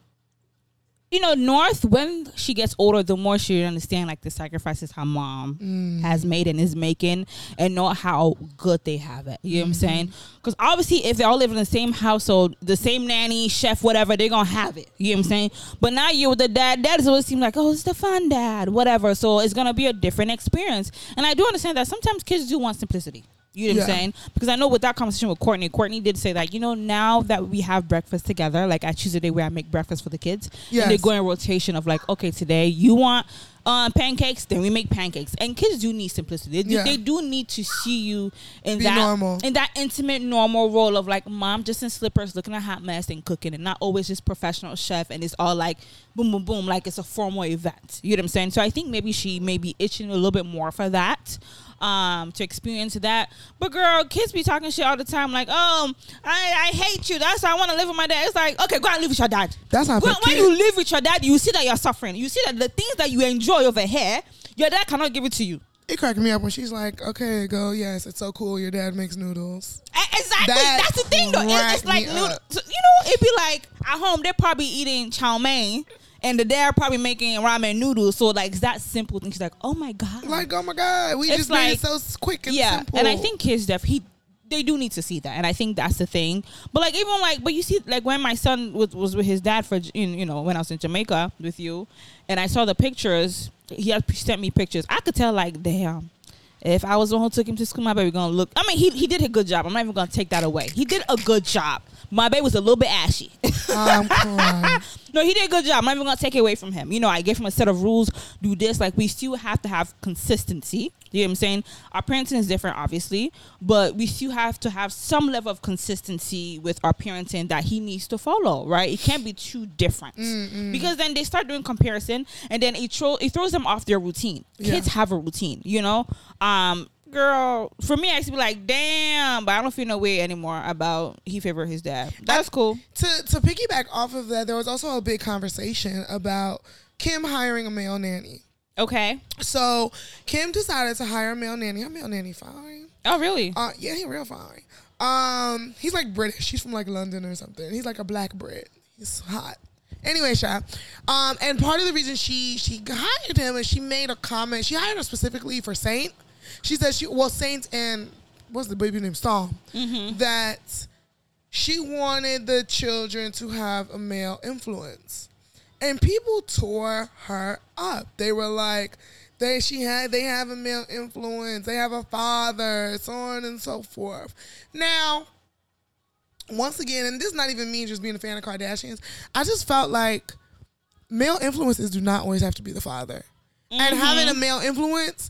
You know, North, when she gets older, the more she understand like the sacrifices her mom mm. has made and is making, and know how good they have it. You know what I'm mm-hmm. saying? Because obviously, if they all live in the same household, the same nanny, chef, whatever, they're gonna have it. You know what I'm saying? But now you're with the dad. Dad is always seem like, oh, it's the fun dad, whatever. So it's gonna be a different experience. And I do understand that sometimes kids do want simplicity. You know what I'm saying? Because I know with that conversation with Kourtney, Kourtney did say that, you know, now that we have breakfast together, like I choose a day where I make breakfast for the kids. Yes. And they go in rotation of like, okay, today you want um, pancakes, then we make pancakes. And kids do need simplicity. They, do- Yeah. they do need to see you in Be that normal. in that intimate, normal role of like mom just in slippers, looking a hot mess and cooking, and not always just professional chef. And it's all like boom, boom, boom, like it's a formal event. You know what I'm saying? So I think maybe she may be itching a little bit more for that. Um, to experience that, but girl, kids be talking shit all the time. Like, um, I, I hate you. That's why I want to live with my dad. It's like, okay, go out and live with your dad. That's how When, when you live with your dad, you see that you're suffering. You see that the things that you enjoy over here, your dad cannot give it to you. It cracked me up when she's like, "Okay, go. Yes, it's so cool. Your dad makes noodles." Exactly. That That's the thing, though. It- It's like me noodle- up. so, you know it'd be like at home they're probably eating chow mein and the dad probably making ramen noodles. So like it's that simple thing. She's like, oh my god, Like, oh my god, we It's just made it so quick and yeah. simple. And I think kids def he they do need to see that, and I think that's the thing. But like even like, but you see, like when my son was, was with his dad for in you know when I was in Jamaica with you, and I saw the pictures. He had sent me pictures. I could tell like, damn. If I was the one who took him to school, my baby gonna look. I mean, he he did a good job. I'm not even gonna take that away. He did a good job. My baby was a little bit ashy. I'm crying. No, he did a good job. I'm not even gonna take it away from him. You know, I gave him a set of rules. Do this. Like we still have to have consistency. You know what I'm saying? Our parenting is different, obviously, but we still have to have some level of consistency with our parenting that he needs to follow. Right? It can't be too different because then they start doing comparison, and then it, tro- it throws them off their routine. Yeah. Kids have a routine. You know. Um, girl, for me, I used to be like, damn, but I don't feel no way anymore about he favored his dad. That's cool. to to piggyback off of that, there was also a big conversation about Kim hiring a male nanny. Okay. So Kim decided to hire a male nanny. A male nanny fine. Oh, really? Uh, yeah, he real fine. Um, he's like British. He's from like London or something. He's like a black Brit. He's hot. Anyway, Sha. Um, and part of the reason she she hired him is she made a comment. She hired him specifically for Saint. She said she well Saint and what's the baby name Storm mm-hmm. that she wanted the children to have a male influence. And people tore her up. They were like, they she had they have a male influence, they have a father, so on and so forth. Now, once again, and this is not even me just being a fan of Kardashians, I just felt like male influences do not always have to be the father. And having a mm-hmm. male influence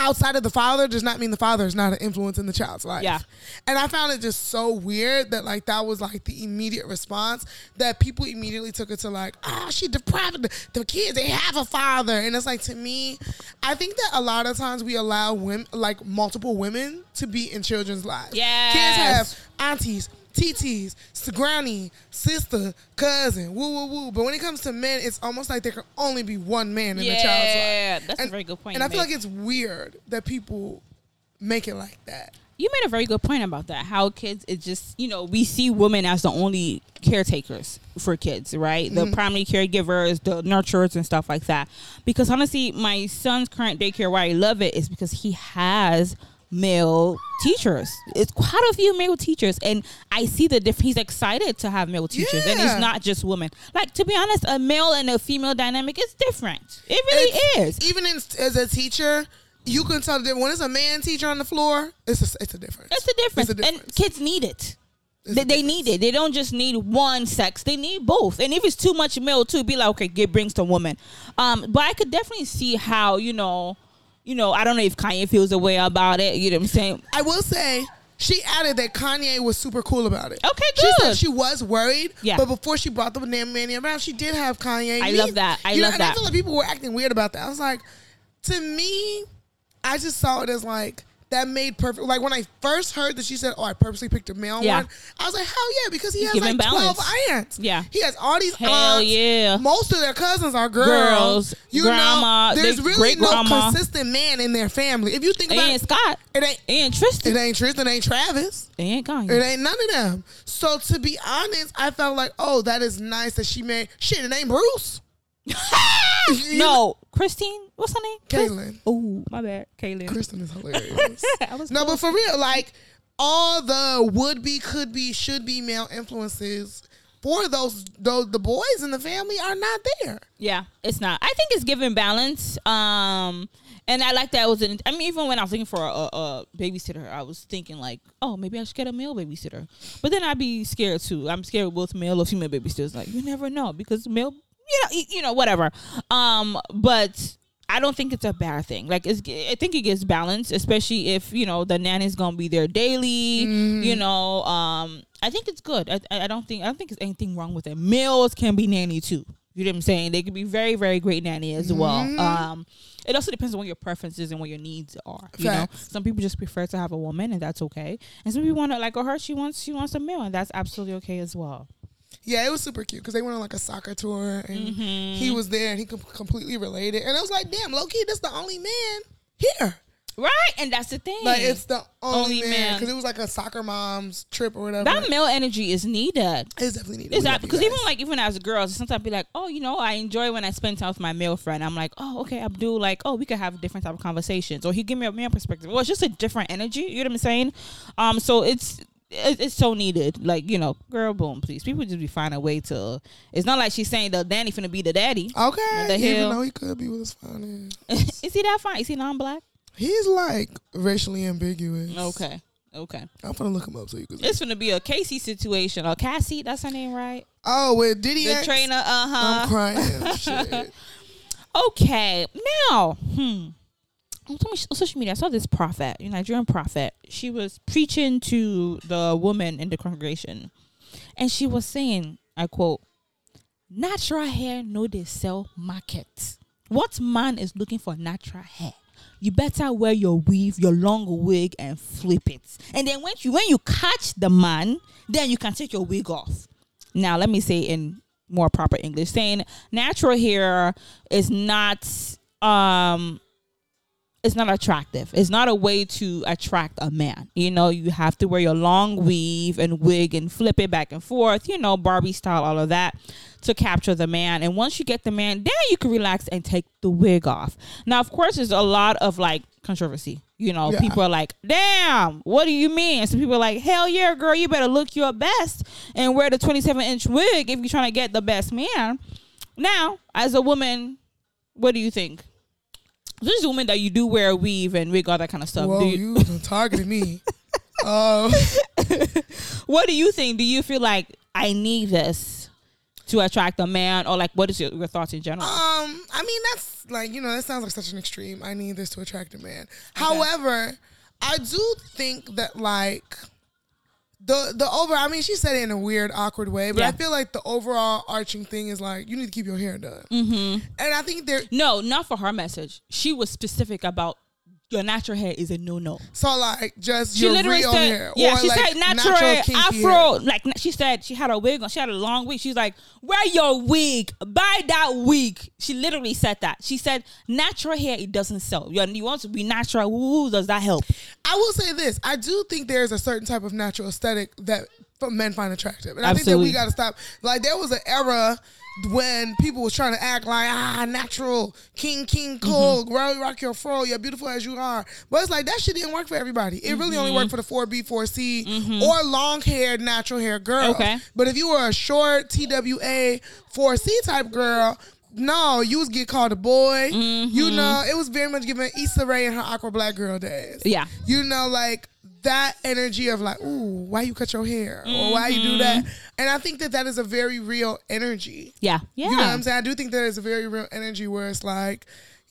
outside of the father does not mean the father is not an influence in the child's life. Yeah. And I found it just so weird that like that was like the immediate response that people immediately took it to like, ah, she deprived the, the kids. They have a father, and it's like to me, I think that a lot of times we allow women, like multiple women, to be in children's lives. Yes. kids have aunties. TTs, granny, sister, cousin, woo woo woo. But when it comes to men, it's almost like there can only be one man in the child's life. Yeah, that's a very good point. And I feel like it's weird that people make it like that. you made a very good point about that. How kids, it just you know we see women as the only caretakers for kids, right? Mm-hmm. The primary caregivers, the nurturers, and stuff like that. Because honestly, my son's current daycare, why I love it is because he has male teachers. It's quite a few male teachers, and I see the diff. He's excited to have male teachers, and it's not just women. Like to be honest, a male and a female dynamic is different. It really is. Even in, as a teacher, you can tell that when it's a man teacher on the floor, it's a, it's a difference. It's a difference, It's a and kids need it. They, they need it. They don't just need one sex. They need both. And if it's too much male, too, be like, okay, get brings the woman. Um, but I could definitely see how you know, you know, I don't know if Kanye feels a way about it. You know what I'm saying? I will say she added that Kanye was super cool about it. Okay, good. She said she was worried, Yeah. but before she brought the name Manny around, she did have Kanye. I love that. I you know, love and I that. feel like people were acting weird about that. I was like, to me, I just saw it as like that made perfect. Like when I first heard that she said, "Oh, I purposely picked a male Yeah. one," I was like, "Hell yeah!" Because he has like twelve aunts. Yeah. he has all these Hell aunts. yeah. Most of their cousins are girls. Girls, you grandma, know, there's really no great-grandma. consistent man in their family. If you think about And Scott, it, ain't and Tristan, it ain't Tristan, it ain't Travis. it ain't Kanye. It ain't none of them. So to be honest, I felt like, oh, that is nice that she made shit. It ain't Bruce. No, Christine. What's her name? Caitlyn. Oh, my bad, Caitlyn. Kristen is hilarious. No, but for real, like all the would be, could be, should be male influences for those those the boys in the family are not there. Yeah, it's not. I think it's giving balance. Um, and I like that. It was an, I mean, even when I was looking for a, a babysitter, I was thinking like, oh, maybe I should get a male babysitter. But then I'd be scared too. I'm scared with both male or female babysitters. Like you never know because male, you know, you know, whatever. Um, but. I don't think it's a bad thing. Like, it's, I think it gets balanced, especially if you know the nanny's gonna be there daily. You know, um, I think it's good. I, I don't think I don't think there's anything wrong with it. Males can be nanny too. You know what I'm saying? They could be very, very great nanny as well. Um, it also depends on what your preferences and what your needs are. You know, some people just prefer to have a woman, and that's okay. And some people want to like her. She wants she wants a male, and that's absolutely okay as well. Yeah, it was super cute because they went on like a soccer tour and Mm-hmm. he was there and he com- completely related. And I was like, damn, low key, that's the only man here. Right, and that's the thing. Like it's the only, Only man because it was like a soccer mom's trip or whatever. that male energy is needed. it's definitely needed. That because even like even as girls, sometimes I'd be like, oh, you know, I enjoy when I spend time with my male friend. I'm like, oh, okay, Abdul, like, oh, we could have different type of conversations, or he give me a male perspective. Well, it's just a different energy. You know what I'm saying? Um, so it's it- it's so needed. Like you know, girl, boom, please. People just be finding a way to. It's not like she's saying the Danny finna be the daddy. okay, the even hell? though he could be with his fine is he that fine? Is he non-black? He's like racially ambiguous. Okay, okay. I'm gonna look him up so you can. See. It's gonna be a Casey situation or Cassie. That's her name, right? Oh, with Diddy The X? trainer. Uh huh. I'm crying. Shit. Okay, now, hmm. On social media, I saw this prophet, a Nigerian prophet. She was preaching to the woman in the congregation, and she was saying, "I quote: Natural hair no they sell market. What man is looking for natural hair? You better wear your weave, your long wig, and flip it. And then when you when you catch the man, then you can take your wig off. Now let me say in more proper English, saying natural hair is not um it's not attractive. It's not a way to attract a man. You know, you have to wear your long weave and wig and flip it back and forth, you know, Barbie style, all of that to capture the man. And once you get the man, then you can relax and take the wig off. Now, of course, there's a lot of like controversy. You know, Yeah. people are like, damn, what do you mean? Some people are like, hell yeah, girl, you better look your best and wear the 27 inch wig if you're trying to get the best man. Now, as a woman, what do you think? This is a woman that you do wear a weave and wig, all that kind of stuff. Whoa, do you, you targeted me. Um, what do you think? Do you feel like I need this to attract a man, or like what is your, your thoughts in general? Um, I mean that's like you know that sounds like such an extreme. I need this to attract a man. However, I do think that like the the over. I mean, she said it in a weird, awkward way, but I feel like the overall arching thing is like you need to keep your hair done. Mm-hmm. And I think there. no, not for her message. She was specific about your natural hair is a no no. So like just She your literally real said, hair, yeah, she like said natural, kinky afro. hair. Like she said, she had a wig on. She had a long wig. She's like, wear your wig, buy that wig. She literally said that. She said, natural hair it doesn't sell. You you want to be natural. Ooh, does that help? I will say this: I do think there's a certain type of natural aesthetic that men find attractive, and I think that we got to stop. Like there was an era when people was trying to act like ah natural king king Mm-hmm. cool rock, rock your fro you're beautiful as you are but it's like that shit didn't work for everybody it really only Mm-hmm. worked for the 4b 4c or long haired natural hair girl Okay. but if you were a short twa 4c type girl no, you was get called a boy. Mm-hmm. You know, it was very much given Issa Rae and her Awkward Black Girl days Yeah. you know, like that energy of like, ooh, why you cut your hair or why you do that? And I think that that is a very real energy. Yeah, Mm-hmm. yeah. You know what I'm saying? I do think that is a very real energy where it's like,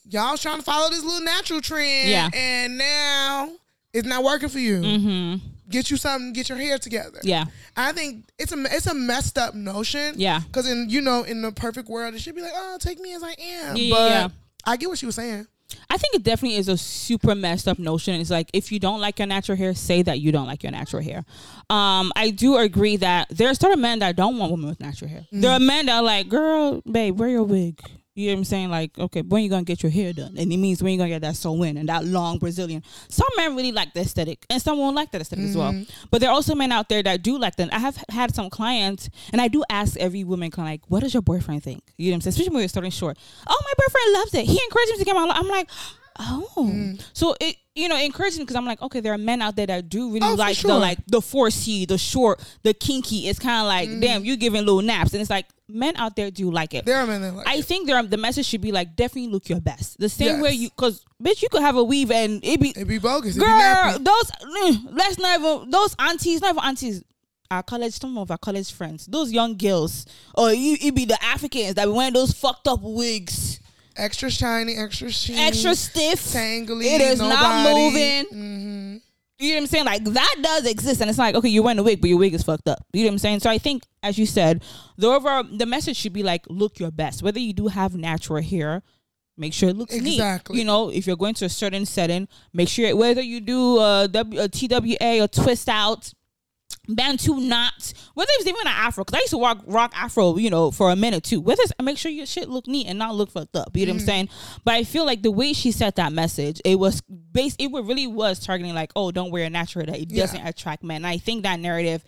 y'all trying to follow this little natural trend, Yeah. and now it's not working for you. Mm-hmm. Get you something, get your hair together. Yeah. I think it's a it's a messed up notion. Yeah. Because in you know in the perfect world it should be like, oh, take me as I am. Yeah, but yeah. I get what she was saying. I think it definitely is a super messed up notion. It's like if you don't like your natural hair, say that you don't like your natural hair. Um, I do agree that there are certain men that don't want women with natural hair. There are men that are like, girl, babe, wear your wig. You know what I'm saying? Like, okay, when you gonna get your hair done? And it means when you gonna get that sew in and that long Brazilian. Some men really like the aesthetic, and some won't like that aesthetic as well. Mm-hmm. But there are also men out there that do like that. I have had some clients, and I do ask every woman, kind of like, what does your boyfriend think? You know what I'm saying? Especially when we're starting short. Oh, my boyfriend loves it. He encouraged me to get my. I'm like, oh, so it you know encouraging because I'm like, okay, there are men out there that do really Oh, like the like the four C, the short, the kinky. It's kind of like, damn, you giving little naps, and it's like men out there do like it. There are men that like I it. think there the message should be like definitely look your best. The same way you because bitch you could have a weave and it be It'd be bogus. Girl be those mm, let's not even those aunties not even aunties our college some of our college friends those young girls or you it be the Africans that be wearing those fucked up wigs Extra shiny, extra sheen, extra stiff tangly. it is not nobody. moving hmm you know what I'm saying? Like that does exist, and it's like okay, you're wearing a wig, but your wig is fucked up. You know what I'm saying? So I think, as you said, the overall the message should be like, look your best. Whether you do have natural hair, make sure it looks Exactly. neat. You know, if you're going to a certain setting, make sure whether you do a, w, a TWA or twist out, Bantu knots, whether it's even an afro, because I used to rock rock afro, you know, for a minute too. Whether it's make sure your shit look neat and not look fucked up, you know what I'm mm. saying? But I feel like the way she said that message, it was based, it really was targeting like, oh, don't wear a natural that it Yeah. doesn't attract men. And I think that narrative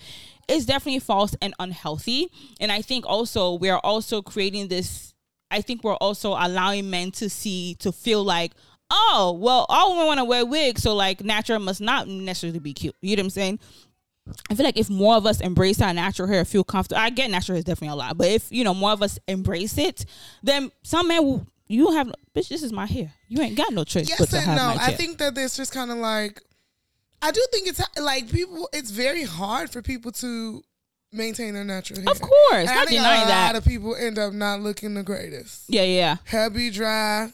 is definitely false and unhealthy. And I think also we are also creating this. I think we're also allowing men to see to feel like. Oh well, all women want to wear wigs, so like natural must not necessarily be cute. You know what I'm saying? I feel like if more of us embrace our natural hair, feel comfortable. I get natural hair is definitely a lot, but if you know more of us embrace it, then some men will. You have bitch. This is my hair. You ain't got no choice but Yes and no. I think that it's just kind of like, I do think it's like people. It's very hard for people to maintain their natural hair. of course, And I think a that. lot of people end up not looking the greatest. yeah, yeah. Hair be dry.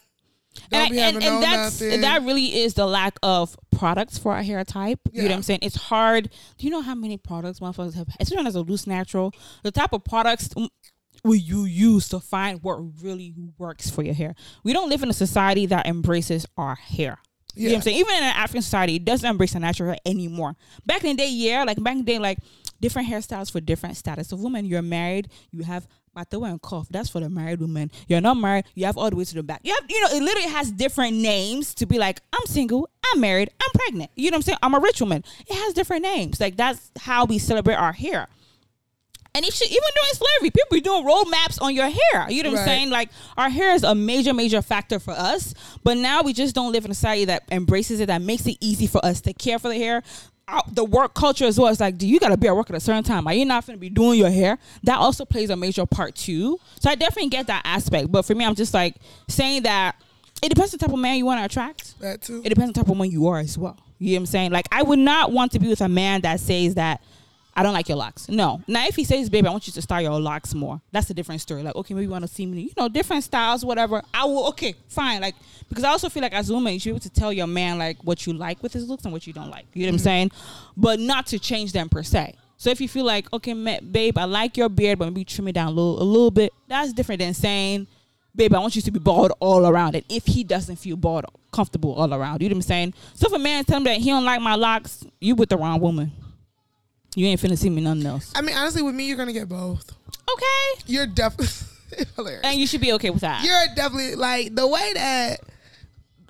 Don't and, I- and, and that's nothing. that really is the lack of products for our hair type. You know what I'm saying? It's hard. Do you know how many products motherfuckers have? Especially as a loose natural, the type of products will you use to find what really works for your hair? We don't live in a society that embraces our hair. You know what I'm saying? Even in an African society, it doesn't embrace the natural hair anymore. Back in the day, yeah, like back in the day, like different hairstyles for different status of women. You're married, you have Matewa and cough. That's for the married woman. You're not married, you have all the way to the back. You have, you know, it literally has different names to be like, I'm single, I'm married, I'm pregnant. You know what I'm saying? I'm a rich woman. It has different names. Like that's how we celebrate our hair. And if she, even during slavery, people be doing road maps on your hair. You know what I'm saying? Like our hair is a major, major factor for us. But now we just don't live in a society that embraces it, that makes it easy for us to care for the hair. The work culture as well. It's like, do you got to be at work at a certain time? Are you not going to be doing your hair? That also plays a major part too. So I definitely get that aspect. But for me, I'm just like saying that it depends on the type of man you want to attract that too. it depends on the type of man you are as well. You know what I'm saying? Like I would not want to be with a man that says that I don't like your locks. No. Now if he says, baby, I want you to style your locks more, that's a different story. Like, okay, maybe you want to see me, you know, different styles, whatever. I will okay, fine. Like because I also feel like as a woman, you should be able to tell your man like what you like with his looks and what you don't like. You know what I'm mm-hmm. saying? But not to change them per se. So if you feel like, okay, babe, I like your beard, but maybe trim it down a little, a little bit, that's different than saying, babe, I want you to be bald all around. And if he doesn't feel bald, comfortable all around, you know what I'm saying? So if a man tell me that he don't like my locks, you with the wrong woman. You ain't finna see me nothing else. I mean, honestly, with me, you're gonna get both. Okay. You're definitely hilarious. And you should be okay with that. you're definitely like the way that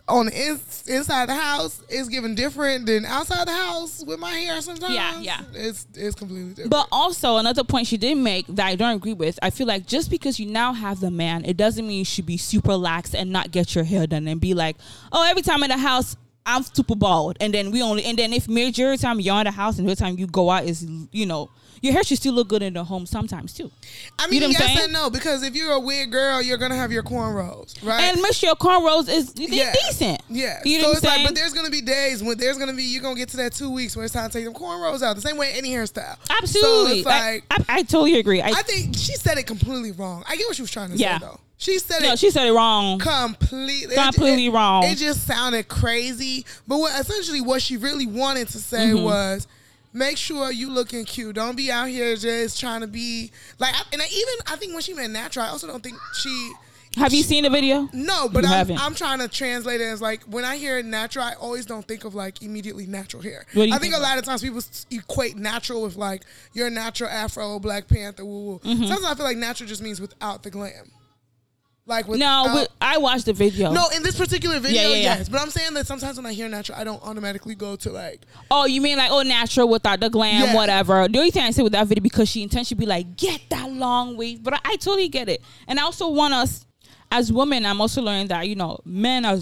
on the ins- inside the house is given different than outside the house with my hair sometimes. Yeah, yeah. It's it's completely different. But also another point she did make that I don't agree with. I feel like just because you now have the man, it doesn't mean you should be super lax and not get your hair done and be like, oh, every time in the house I'm super bald, and then we only and then if major time you're in the house and every time you go out is you know your hair should still look good in the home sometimes too. I you mean, know what I'm yes and no because if you're a weird girl, you're gonna have your cornrows, right? And make sure your cornrows is Yeah. decent. yeah, you know so what it's I'm like, saying? but there's gonna be days when there's gonna be you're gonna get to that two weeks where it's time to take them cornrows out. The same way any hairstyle. Absolutely, So like I, I, I totally agree. I, I think she said it completely wrong. I get what she was trying to Yeah. say though. She said no, it she said it wrong. completely Completely it, wrong. It just sounded crazy. But what essentially what she really wanted to say Mm-hmm. was make sure you looking cute. Don't be out here just trying to be like and I even I think when she meant natural, I also don't think she Have you seen the video? no, but I'm. I'm trying to translate it as like when I hear natural, I always don't think of like immediately natural hair. What do you I think, think a lot of times people equate natural with like your natural afro, Black Panther, woo woo. Mm-hmm. Sometimes I feel like natural just means without the glam. Like with No, I watched the video. no, in this particular video, Yeah, yeah, yeah. yes. But I'm saying that sometimes when I hear natural, I don't automatically go to like Oh, you mean like oh natural without the glam, whatever. The only thing I say with that video because she intentionally be like, get that long wave. But I, I totally get it. And I also want us as women, I'm also learning that, you know, men are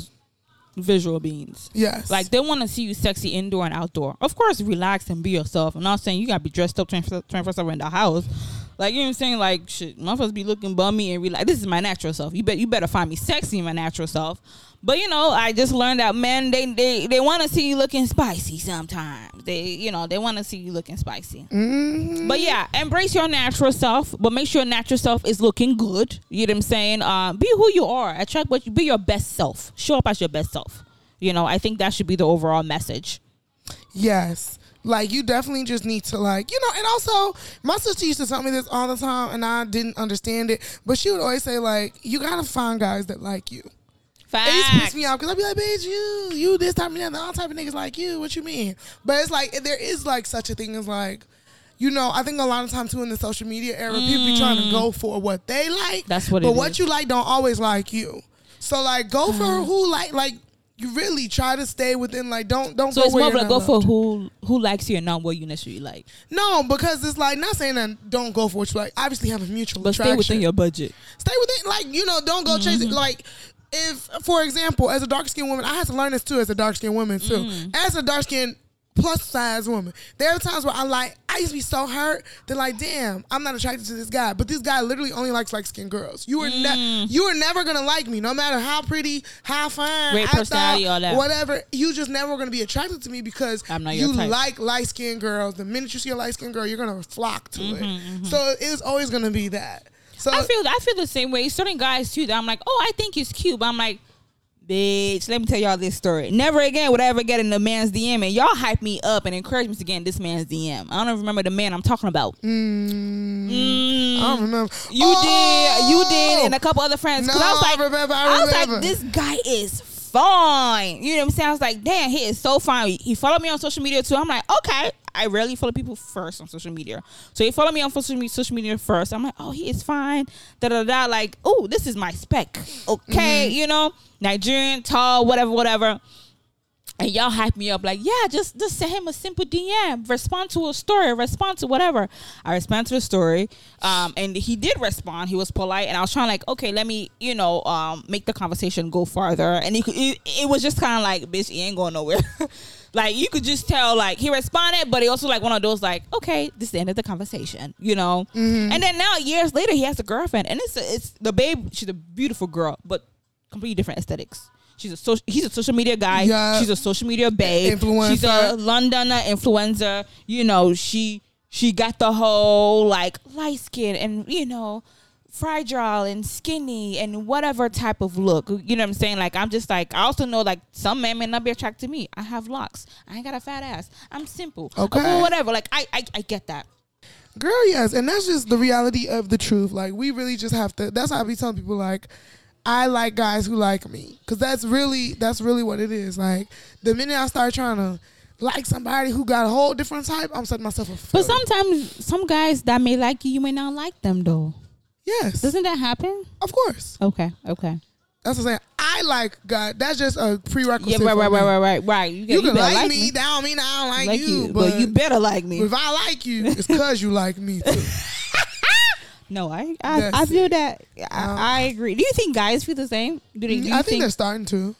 visual beings. yes, Like they want to see you sexy indoor and outdoor. Of course, relax and be yourself. I'm not saying you gotta be dressed up 24 7 in the house. Like you know what I'm saying? Like shit, motherfuckers be looking bummy and relax. This is my natural self. You bet you better find me sexy in my natural self. But you know, I just learned that men they they, they want to see you looking spicy sometimes. They you know they want to see you looking spicy. Mm-hmm. But yeah, embrace your natural self, but make sure your natural self is looking good. You know what I'm saying? Uh, be who you are. Attract what you be your best self. Show up as your best self. You know, I think that should be the overall message. Yes. Like you definitely just need to like, you know, and also my sister used to tell me this all the time and I didn't understand it. But she would always say, like, you gotta find guys that like you. It used to piss me off because I'd be like, bitch, you, you this type of that, all type of niggas like you. What you mean? But it's like there is like such a thing as like you know, I think a lot of times too in the social media era, people be trying to go for what they like. Mm. That's what But what is. you like don't always like you. So like, go for who like like. You really try to stay within like don't don't So go it's more like go for who who likes you and not what you necessarily like. no because it's like not saying that don't go for what you like obviously have a mutual But attraction stay within your budget. stay within like you know don't go chase it like if for example as a dark skinned woman I had to learn this too as a dark skinned woman too Mm. as a dark skinned plus size woman. There are times where I like I used to be so hurt that like damn I'm not attracted to this guy. But this guy literally only likes light skinned girls. You were Mm. ne- you were never gonna like me no matter how pretty how fine Great I thought, personality, all that. whatever. You just never gonna be attracted to me because I'm not you like light skinned girls. The minute you see a light skinned girl you're gonna flock to Mm-hmm, it. so it's always gonna be that. So I feel I feel the same way. Certain guys too that I'm like, oh, I think he's cute, but I'm like, bitch, let me tell y'all this story. Never again would I ever get in the man's DM, and y'all hype me up and encourage me to get in this man's DM. I don't even remember the man I'm talking about. Mm. I don't remember. You Oh! did, you did, and a couple other friends. No, I was like, I remember, I was remember. like, this guy is fine. You know what I'm saying? I was like, damn, he is so fine. He followed me on social media too. I'm like, okay. I rarely follow people first on social media, so he followed me on social media, social media first. I'm like, oh, he is fine. Da da da. Like, oh, this is my spec. Okay, Mm-hmm. you know, Nigerian, tall, whatever, whatever. And y'all hype me up like, yeah, just just send him a simple DM, respond to a story, respond to whatever. I respond to the story, um, and he did respond. He was polite, and I was trying like, okay, let me, you know, um, make the conversation go farther. And he, it, it was just kind of like, bitch, he ain't going nowhere. like you could just tell, like he responded, but he also like one of those like, okay, this is the end of the conversation, you know. Mm-hmm. And then now years later, he has a girlfriend, and it's it's the babe. She's a beautiful girl, but completely different aesthetics. She's a social, he's a social media guy. Yeah. She's a social media babe. Influencer. She's a. Londoner influencer. You know, she she got the whole like light skin and you know fragile and skinny and whatever type of look. You know what I'm saying? Like I'm just like I also know like some men may not be attracted to me. I have locks. I ain't got a fat ass. I'm simple. Okay. Or whatever. Like I I, I get that. Girl, yes, and that's just the reality of the truth. Like we really just have to. That's how I be telling people like, I like guys who like me, because that's really that's really what it is. Like the minute I start trying to like somebody who got a whole different type, I'm setting myself up. But sometimes some guys that may like you, you may not like them though. yes, Doesn't that happen? of course. Okay. Okay. That's what I'm saying. I like God. That's just a Yeah. prerequisite. Right. for Right. me. Right. Right. Right. Right. You, You, you can like, like me, that don't mean I don't like, like you, you, but, you better like me. if I like you, it's because you like me too. No, I I, I feel it. that. I, I agree. Do you think guys feel the same? Do they? Do I think they're starting to.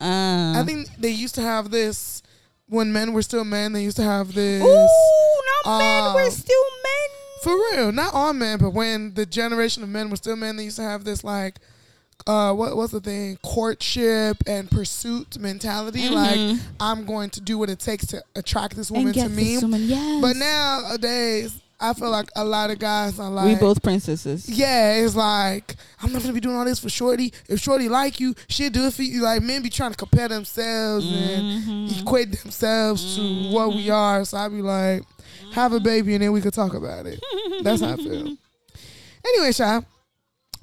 Uh, I think they used to have this when men were still men. They used to have this Ooh, not men. uh, We're still men. for real, not all men, but when the generation of men were still men, they used to have this like, uh, what what's the thing, courtship and pursuit mentality. Like I'm going to do what it takes to attract this woman to me. Yes. But nowadays, I feel like a lot of guys are like, we both princesses. Yeah, it's like I'm not gonna be doing all this for Shorty. If Shorty like you, she'll do it for you. Like men be trying to compare themselves Mm-hmm. and equate themselves to what we are. So I be like, have a baby and then we could talk about it. That's how I feel. Anyway, Shy.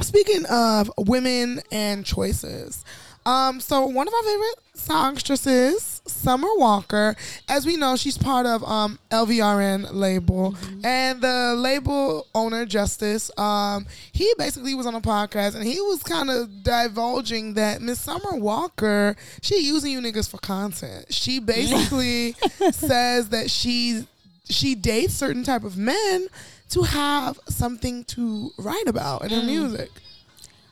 Speaking of women and choices, um, so one of our favorite songstresses, Summer Walker, as we know, she's part of um LVRN label, and the label owner Justice, um, he basically was on a podcast and he was kind of divulging that Miss Summer Walker, she using you niggas for content. She basically says that she she dates certain type of men to have something to write about in her music.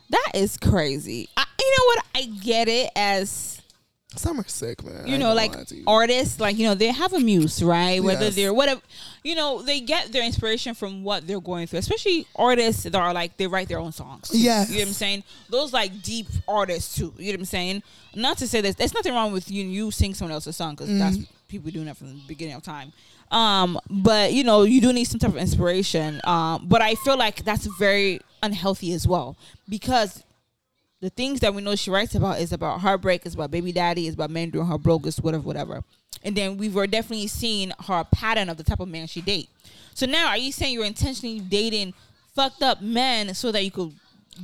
That is crazy. I, you know what? I get it as Summer's sick, man. You know, like you. artists, like you know, they have a muse, right? Whether Yes. they're whatever, you know, they get their inspiration from what they're going through. Especially artists that are like they write their own songs. Yeah, you know what I'm saying. Those like deep artists too. You know what I'm saying. Not to say that there's nothing wrong with you you sing someone else's song because that's Mm-hmm. people doing that from the beginning of time. Um, but you know, you do need some type of inspiration. Um, but I feel like that's very unhealthy as well because the things that we know she writes about is about heartbreak, is about baby daddy, is about men doing her brokest, whatever, whatever. And then we were definitely seeing her pattern of the type of man she date. So now, are you saying you're intentionally dating fucked up men so that you could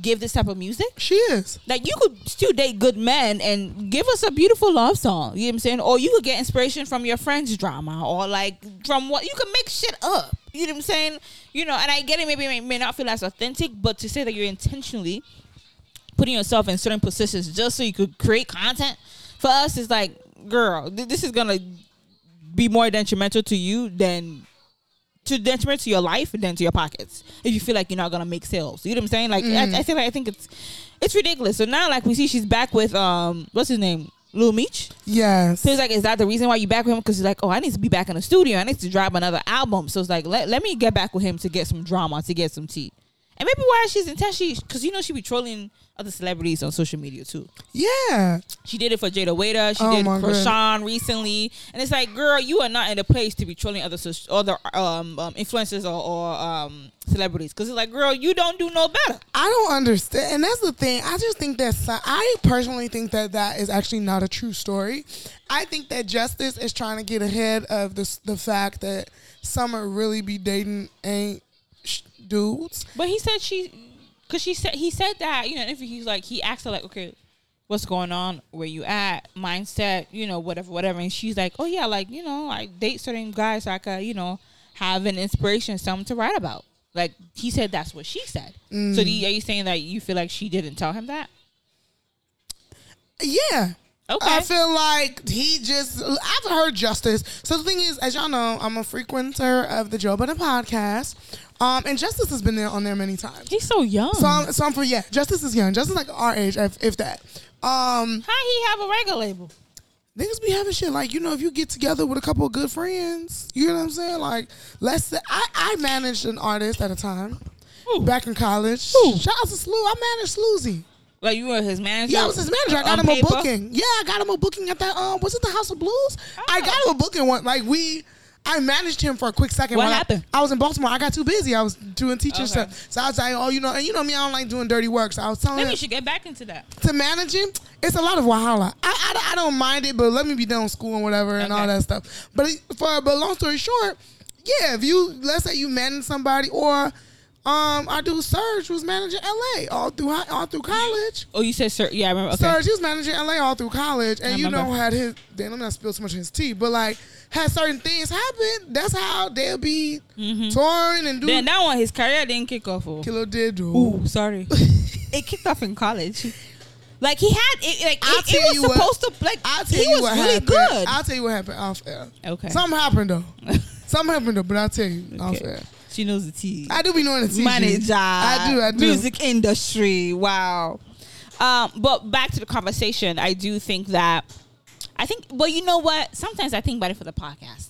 give this type of music. She is. Like you could still date good men and give us a beautiful love song. You know what I'm saying? Or you could get inspiration from your friend's drama or like from what you can make shit up. You know what I'm saying? You know, and I get it. Maybe it may, may not feel as authentic, but to say that you're intentionally putting yourself in certain positions just so you could create content for us is like, girl, th- this is gonna be more detrimental to you than to detriment to your life than to your pockets. If you feel like you're not gonna make sales, you know what I'm saying? Like I, I feel like I think it's it's ridiculous. So now, like we see, she's back with um, what's his name, Lil Meech. Yes. So it's like, is that the reason why you back with him? Because he's like, oh, I need to be back in the studio. I need to drop another album. So it's like, let, let me get back with him to get some drama, to get some tea. And maybe why she's intentionally, because you know she be trolling other celebrities on social media too. yeah. She did it for Jayda Wayda. She Oh did for God. Sean recently, and it's like, girl, you are not in a place to be trolling other other um, um influencers or, or um celebrities. Because it's like, girl, you don't do no better. I don't understand, and that's the thing. I just think that I personally think that that is actually not a true story. I think that Justice is trying to get ahead of the the fact that Summer really be dating ain't dudes. But he said she, because she said he said that you know if he's like he asked her like okay, what's going on, where you at, mindset, you know whatever whatever, and she's like oh yeah like you know I date certain guys so I could you know have an inspiration, something to write about. Like he said that's what she said. So mm. do you, are you saying that you feel like she didn't tell him that? Yeah. Okay. I feel like he just. I've heard Justice. So the thing is, as y'all know, I'm a frequenter of the Joe Budden podcast, um, and Justice has been there on there many times. He's so young. So, I'm, so I'm for yeah. Justice is young. Justice is like our age, if, if that. Um, How he have a record label? niggas be having shit like you know if you get together with a couple of good friends, you know what I'm saying? Like let's say I I managed an artist at a time Who? back in college. Who? Shout out to Slew. I managed Sloozy. Like you were his manager? Yeah, I was his manager. I got him paper? a booking. Yeah, I got him a booking at that. Um, was it the House of Blues? I Oh. got him a booking one. Like we, I managed him for a quick second. What while I- happened? I, was in Baltimore. I got too busy. I was doing teaching Okay. stuff. So I was like, oh, you know, and you know me, I don't like doing dirty work. So I was telling Maybe him you should get back into that. to manage him, it's a lot of wahala. I, I, I don't mind it, but let me be done with school and whatever and all that stuff. But for but long story short, yeah, if you let's say you manage somebody or um, our dude Serge was managing LA all through high, all through college. Oh, you said Serge? Yeah, I remember. Okay. Serge, he was managing LA all through college, and I you know had his. Damn, let me not spill too much of his tea, but like had certain things happen. That's how they'll be touring and do. Then that one, his career didn't kick off. Oh. Kilo did do. Ooh, sorry. it kicked off in college. Like he had it. Like I'll it, tell it was you what- supposed to. Like I'll tell he you was what really happened. good. I'll tell you what happened off air. okay. Something happened though. Something happened though, but I'll tell you off Okay. air. She knows the tea. I do be knowing the TG. Manager. I do. I do. Music industry. Wow. Um, but back to the conversation, I do think that I think. Well, you know what? Sometimes I think about it for the podcast.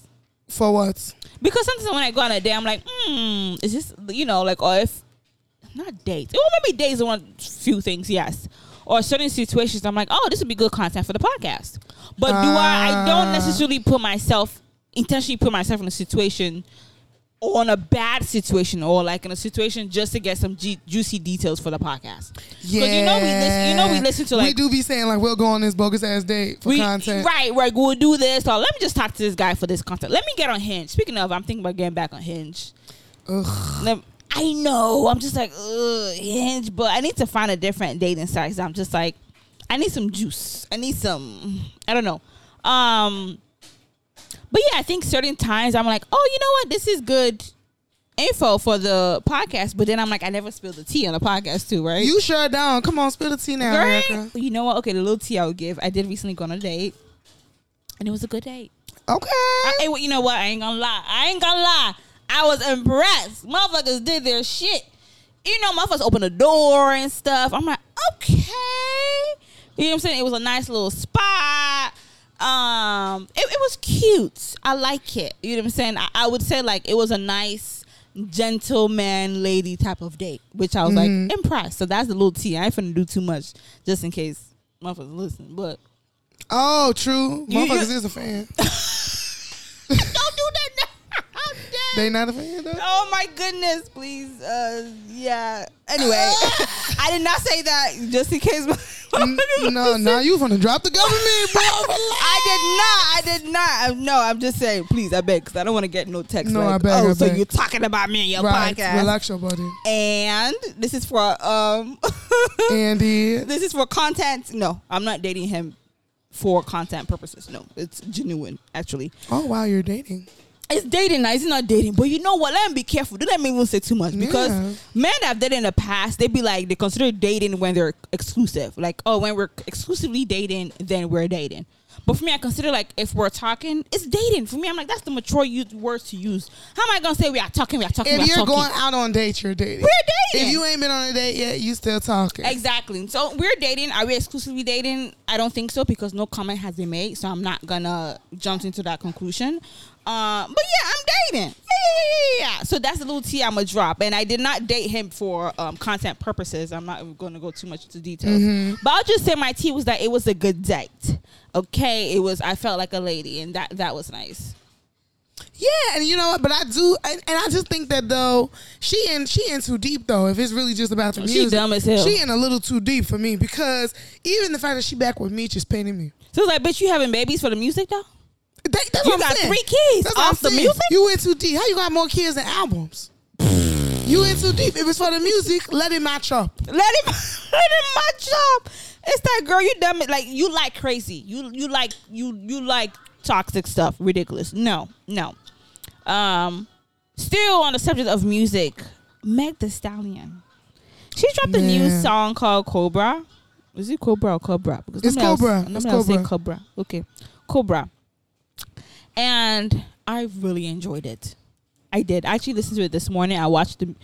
For what? Because sometimes when I go on a day, I'm like, hmm, is this, you know, like, or if, not dates. Well, maybe dates are one few things, yes. Or certain situations, I'm like, oh, this would be good content for the podcast. But do I, I don't Ah. necessarily put myself, intentionally put myself in a situation or in a bad situation or like in a situation just to get some ju- juicy details for the podcast. Yeah. you know we listen- you know we listen to, like we do be saying like we'll go on this bogus ass date for We- content. Right, right. We'll do this. Or let me just talk to this guy for this content. Let me get on Hinge. Speaking of, I'm thinking about getting back on Hinge. Ugh. I know. I'm just like, ugh, Hinge, but I need to find a different dating site. I'm just like, I need some juice. I need some. I don't know. Um, but yeah, I think certain times I'm like, oh, you know what? This is good info for the podcast. But then I'm like, I never spilled the tea on the podcast too, right? You shut down. Come on, spill the tea now, Right? Erica. You know what? Okay, the little tea I would give. I did recently go on a date, and it was a good date. Okay. I, hey, you know what? I ain't gonna lie. I ain't gonna lie. I was impressed. Motherfuckers did their shit. You know, motherfuckers opened the door and stuff. I'm like, okay. You know what I'm saying? It was a nice little spot. Um, it, it was cute. I like it. You know what I'm saying? I, I would say like it was a nice gentleman lady type of date, which I was like impressed. So that's the little tea. I ain't finna do too much just in case motherfuckers listen. But oh, true. You- you- Motherfuckers is a fan. they not a fan though. Oh my goodness, please. Uh yeah. Anyway, I did not say that just in case N- no, no, you want to drop the government, bro. I did not. I did not. No, I'm just saying. Please, I beg, because I don't want to get no text. No, like, I beg, Oh, I so beg. you're talking about me in your right, podcast? relax your body, And this is for um, Andy. this is for content. No, I'm not dating him for content purposes. No, it's genuine. Actually, Oh wow, you're dating. It's dating. Now, it's not dating. But you know what? Let me be careful. Don't let me even say too much because Yeah. men that have dated in the past, they be like they consider dating when they're exclusive. Like, oh, when we're exclusively dating, then we're dating. But for me, I consider like if we're talking, it's dating. For me, I'm like that's the mature use, words to use. How am I gonna say we are talking? We are talking. If you're talking? going out on dates, you're dating. We're dating. If you ain't been on a date yet, you still talking. Exactly. So we're dating. Are we exclusively dating? I don't think so because no comment has been made. So I'm not gonna jump into that conclusion. Uh, but yeah, I'm dating. Yeah, yeah, yeah. So that's a little tea I'm gonna drop. And I did not date him for um, content purposes. I'm not going to go too much into details. But I'll just say my tea was that it was a good date. Okay, it was. I felt like a lady, and that that was nice. Yeah, and you know what? But I do, and, and I just think that though she in she in too deep though. If it's really just about the She music, dumb as hell. She in a little too deep for me because even the fact that she back with me just painting me. So it's like, bitch, you having babies for the music though? That, that's You what I'm got saying. three kids That's off the saying. music? You went too deep. How you got more kids than albums? you in too deep. If it's for the music, let it match up. Let it, let him match up. It's that girl. You dumb. Like you like crazy. You you like you you like toxic stuff. Ridiculous. No no. Um, still on the subject of music, Meg Thee Stallion. She dropped a new song called Cobra. Is it Cobra or Cobra? Because It's else- Cobra. somebody It's else say Cobra. Cobra. Okay, Cobra. And I really enjoyed it. I did. I actually listened to it this morning. I watched the.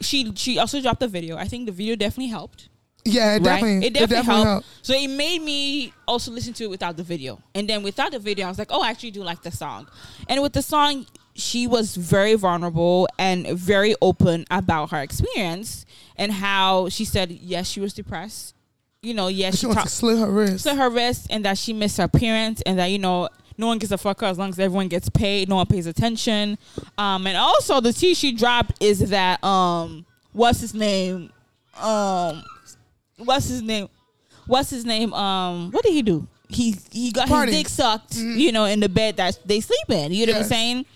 She she also dropped the video. I think the video definitely helped. Yeah, it Right? definitely, it definitely, helped. helped. So it made me also listen to it without the video. And then without the video, I was like, oh, I actually do like the song. And with the song, she was very vulnerable and very open about her experience and how she said, yes, she was depressed. You know, yes, She she, wants talked to slit her wrist. slit her wrist and that she missed her parents and that you know no one gives a fuck as long as everyone gets paid. No one pays attention. Um and also the tea she dropped is that um what's his name? Um what's his name? What's his name? Um what did he do? He he got Pardi. his dick sucked you know in the bed that they sleep in. You know what i'm saying?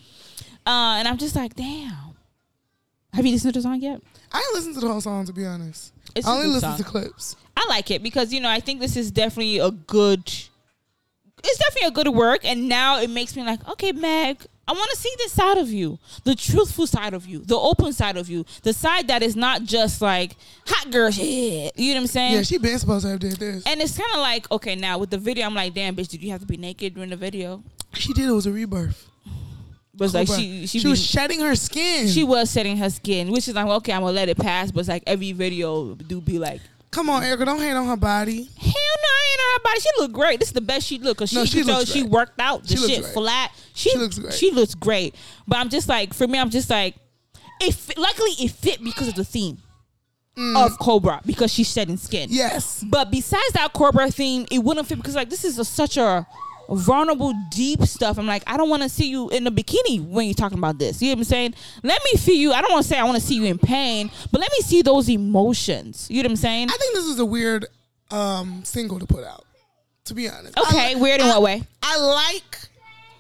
Uh and i'm just like damn. Have you listened to the song yet? I didn't listen to the whole song to be honest. It's I only song. to clips. I like it because you know I think this is definitely a good. It's definitely a good work, and now it makes me like, okay, Meg, I want to see this side of you, the truthful side of you, the open side of you, the side that is not just like hot girl shit. You know what I'm saying? Yeah, she been supposed to have did this. and it's kind of like, okay, now with the video, I'm like, damn, bitch, did you have to be naked during the video? She did. It was a rebirth. But like she, she be- was shedding her skin. she was shedding her skin, which is like, okay, I'm gonna let it pass. But it's like every video do be like, Come on, Erica, don't hate on her body. Hell no, I ain't on her body. She look great. This is the best she look because she, No, she looks she worked out. The She shit flat. She, She looks great. She looks great. But I'm just like, for me, I'm just like, it. Fit, luckily, it fit because of the theme of Cobra because she's shedding skin. Mm. Yes. But besides that Cobra theme, it wouldn't fit because like this is a, such a vulnerable, deep stuff. I'm like, I don't want to see you in a bikini when you're talking about this. You know what I'm saying? Let me feel you. I don't want to say I want to see you in pain, but let me see those emotions. You know what I'm saying? I think this is a weird um, single to put out. To be honest. Okay, I weird in I- what way? I like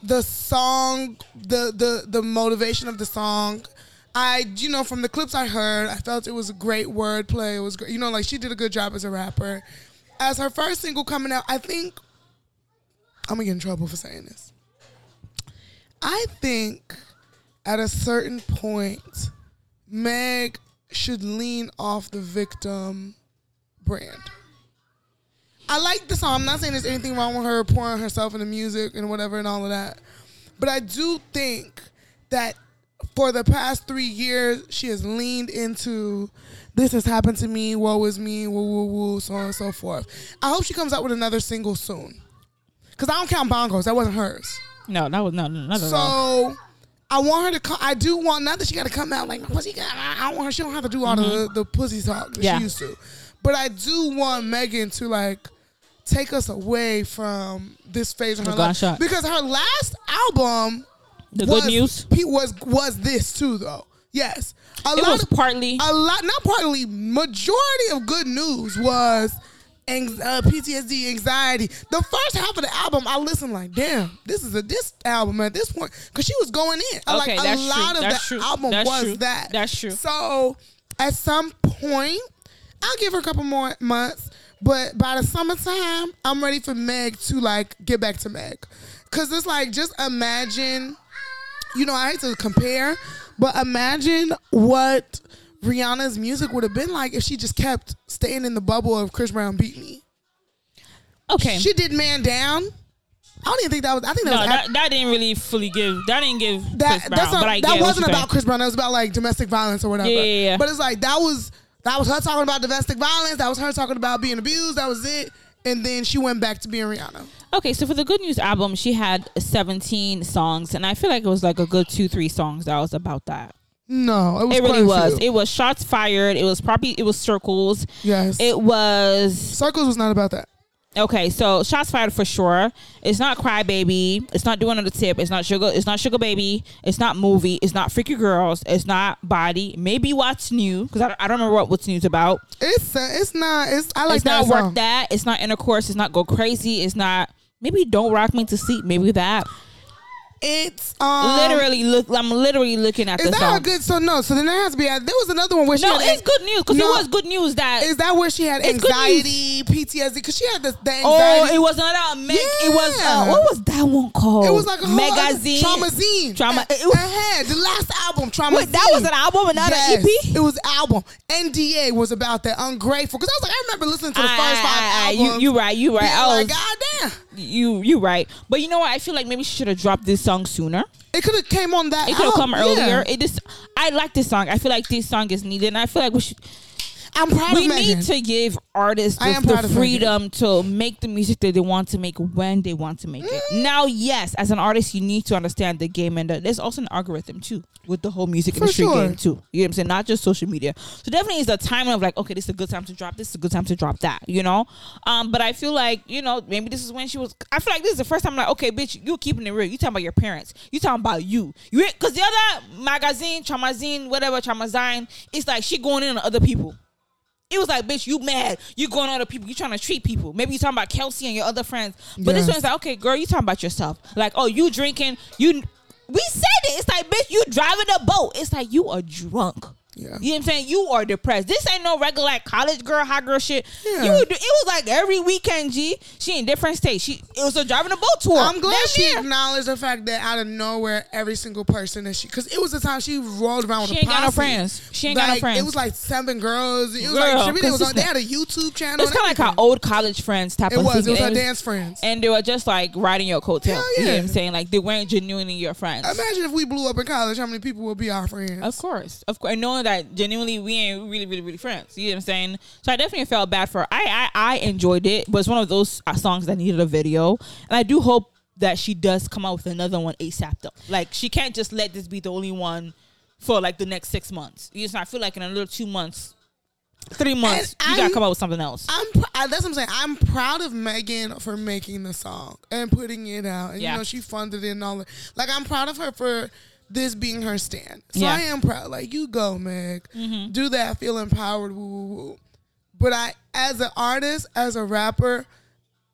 the song, the the the motivation of the song. I, you know, from the clips I heard, I felt it was a great wordplay. It was, great. you know, like she did a good job as a rapper. As her first single coming out, I think I'm gonna get in trouble for saying this. I think at a certain point, Meg should lean off the victim brand. I like the song. I'm not saying there's anything wrong with her pouring herself into music and whatever and all of that. But I do think that for the past three years, she has leaned into this has happened to me, woe is me, woo woo woo, so on and so forth. I hope she comes out with another single soon. Cause I don't count bongos. That wasn't hers. No, that was no, no, not at all. So I want her to come. I do want not that she got to come out like pussy. got- I don't want her. She don't have to do all the the pussy talk that Mm-hmm. Yeah. she used to. But I do want Megan to like take us away from this phase of her life gunshot. because her last album The was, good news. was was this too though. Yes, a It lot was of, partly. a lot not partly majority of good news was ang- uh, PTSD, anxiety. The first half of the album, I listened like, damn, this is a this album at this point because she was going in. Okay, like a that's true. lot of That's the true. album That's was true. that. That's true. So at some point, I'll give her a couple more months. But by the summertime, I'm ready for Meg to like get back to Meg. Cause it's like just imagine, you know, I hate to compare, but imagine what Rihanna's music would have been like if she just kept staying in the bubble of Chris Brown beat me. Okay. She did Man Down. I don't even think that was. I think that no, was. that, that didn't really fully give. That didn't give that Chris Brown. not, that wasn't about saying. Chris Brown. That was about like domestic violence or whatever. Yeah, yeah, yeah. But it's like that was that was her talking about domestic violence. That was her talking about being abused. That was it. And then she went back to being Rihanna. Okay, so for the Good News album, she had 17 songs, and I feel like it was like a good two, three songs that was about that. No, it was. It really was. few. It was shots fired. It was probably it was circles. yes. It was Circles was not about that. okay. So shots fired for sure. It's not Cry Baby. It's not doing on the tip. It's not sugar. It's not Sugar Baby. It's not movie. It's not Freaky Girls. It's not Body. Maybe What's New because I, I don't remember what What's New's about. It's uh, it's not. It's I like it's that not song. work that. It's not intercourse. It's not go crazy. It's not maybe don't rock me to sleep. Maybe that. It's um, literally look. I'm literally looking at Is the that song. a good? So no. So then there has to be. A, there was another one where she no, had it's good news because No. it was good news that. Is that where she had anxiety, PTSD? Because she had the, the oh, anxiety. it was another Meg. It was uh, what was that one called? It was like a whole magazine. Traumazine. Trauma- It, it was- had the last album, Traumazine. Wait, that was an album and not yes, an EP. It was album. NDA was about that. Ungrateful. Because I was like, I remember listening to the first five Ah, ah, ah, albums. You, you right. You right. I like, was, God damn. you you right. But you know what? I feel like maybe she should have dropped this song sooner. It could have came on that. It could have come earlier. Yeah. It just. I like this song. I feel like this song is needed, and I feel like we should. I'm proud we of Megan. need to give artists I the, am the proud of freedom to make the music that they want to make when they want to make it. Mm. Now, yes, as an artist, you need to understand the game, and the, there's also an algorithm too with the whole music For industry sure. game too. You know what I'm saying? Not just social media. So definitely, is a time of like, okay, this is a good time to drop this. Is a good time to drop that. You know. Um, but I feel like you know maybe this is when she was. I feel like this is the first time I'm like, okay, bitch, you keeping it real. You talking about your parents. You talking about you. You because the other magazine, Traumazine, whatever Traumazine, it's like she going in on other people. It was like, bitch, you mad. You going on other people. You trying to treat people. Maybe you talking about Kelsey and your other friends. But this Yes. one's like, okay, girl, you talking about yourself. Like, oh, you drinking. You. We said it. It's like, bitch, you driving a boat. It's like you are drunk. Yeah. You know what I'm saying? You are depressed. This ain't no regular like college girl, hot girl shit. Yeah. You would it was like every weekend, G. She in different states. She it was a driving a boat tour. I'm glad she near. acknowledged the fact that out of nowhere, every single person that she, because it was the time she rolled around with She a ain't got no friends. She ain't got no friends. It was like seven girls. It was Girl, like she was on. They had a YouTube channel. It's kind of like our old college friends type It of was. thing. It was And her dance friends. and they were just like riding your coattail. Hell You know what I'm saying? Like they weren't genuinely your friends. Imagine if we blew up in college, how many people would be our friends? Of course, of course, and knowing that genuinely we ain't really, really, really friends. You know what I'm saying? So I definitely felt bad for her. I, I, I enjoyed it, but it's one of those uh, songs that needed a video, and I do hope that she does come out with another one ASAP though. Like she can't just let this be the only one for like the next six months. You know, I feel like in another two months, three months, And you gotta come out with something else. I'm pr- that's what I'm saying. I'm proud of Megan for making the song and putting it out. And Yeah. you know, she funded it and all that. Like I'm proud of her for this being her stand. So Yeah. I am proud. Like you go, Meg. Mm-hmm. Do that. Feel empowered. Woo, woo, woo. But I, as an artist, as a rapper,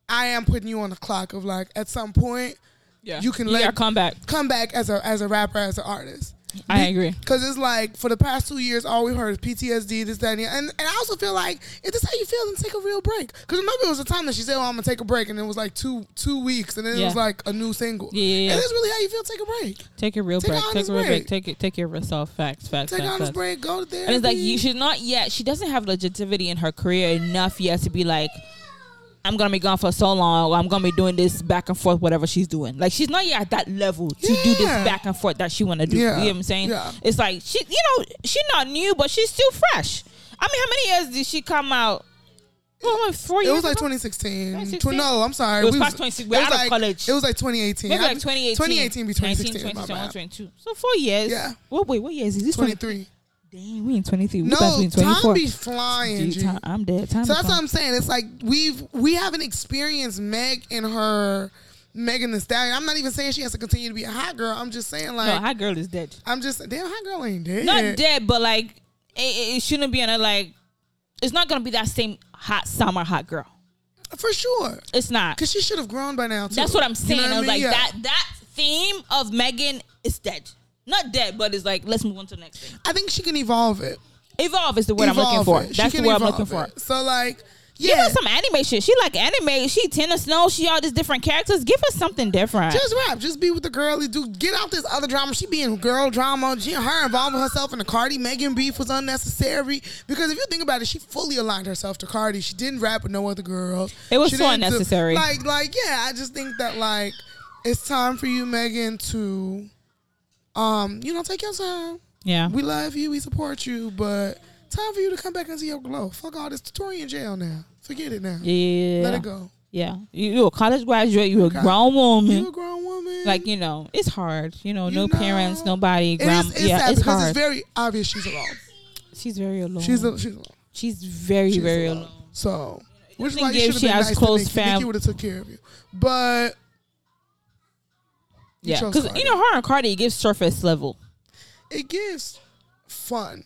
I am putting you on the clock of like at some point yeah, you can you let- come back. come back as a as a rapper as an artist. I agree. Cause it's like for the past two years, all we heard is PTSD, this, that, and, the- and and I also feel like if this how you feel, then take a real break. Cause remember, it was a time that she said, "Oh, I'm gonna take a break," and it was like two two weeks, and then it was like a new single. Yeah, yeah, yeah. And that's really how you feel. Take a break. Take a real Take break. Take a real break. break. Take it. Take care of yourself. Facts. Facts. Take facts, an honest facts. break. Go there. And it's like you should not yet. She doesn't have legitimacy in her career enough yet to be like, I'm gonna be gone for so long, or I'm gonna be doing this back and forth, whatever she's doing. Like she's not yet at that level to do this back and forth that she wanna do. Yeah. You know what I'm saying? Yeah. It's like she, you know, she's not new, but she's still fresh. I mean, how many years did she come out? Well, like four It years. was like ago? 2016. 2016? No, I'm sorry. It was We past 2016. We're out of like, college. It was like 2018. Maybe like 2018. 2018 be 2016. 19, my 20, bad. 22. So four years. Yeah. What? Wait, what years is this? 23. Dang, we in 23. We about to No, be in 24. time be flying. G. time- I'm dead. Time So that's what I'm saying. It's like we've we haven't experienced Meg in her Megan Thee Stallion. I'm not even saying she has to continue to be a hot girl. I'm just saying like no, hot girl is dead. I'm just damn hot girl ain't dead. Not dead, but like it, it- shouldn't be on a like. It's not gonna be that same hot summer hot girl. For sure. It's not. Because she should have grown by now, too. That's what I'm You saying. know what I was mean? like Yeah. that that theme of Megan is dead. Not dead, but it's like let's move on to the next thing. I think she can evolve it. Evolve is the word I'm looking Evolve for. it. That's the word I'm evolve looking for. it. So, like, Give yeah. us some anime shit. She like anime. She Tina Snow. She all these different characters. Give us something different. Just rap. Just be with the girly dude. Get out this other drama. She be in girl drama. She, her involving herself in the Cardi Megan beef was unnecessary. Because if you think about it, she fully aligned herself to Cardi. She didn't rap with no other girls. It was She so didn't do- unnecessary. like, like, yeah. I just think that like it's time for you, Megan, to um, you know, take your time. yeah. We love you. We support you, but time for you to come back into your glow. Fuck all this. Tory in jail now. Forget it now. yeah. Let it go. Yeah. You, you a college graduate. You a grown woman. You a grown woman. like you know, it's hard. You know, You no know, parents, nobody. It Grand, is, it's yeah, sad it's because hard. it's very obvious she's alone. she's very alone. She's a, she's alone. she's very She's very alone. alone. So, which is why you should have she been has nice close to Nicki. fam- Nicki would have took care of you. But Yeah, because you know her and Cardi gives surface level. it gives fun.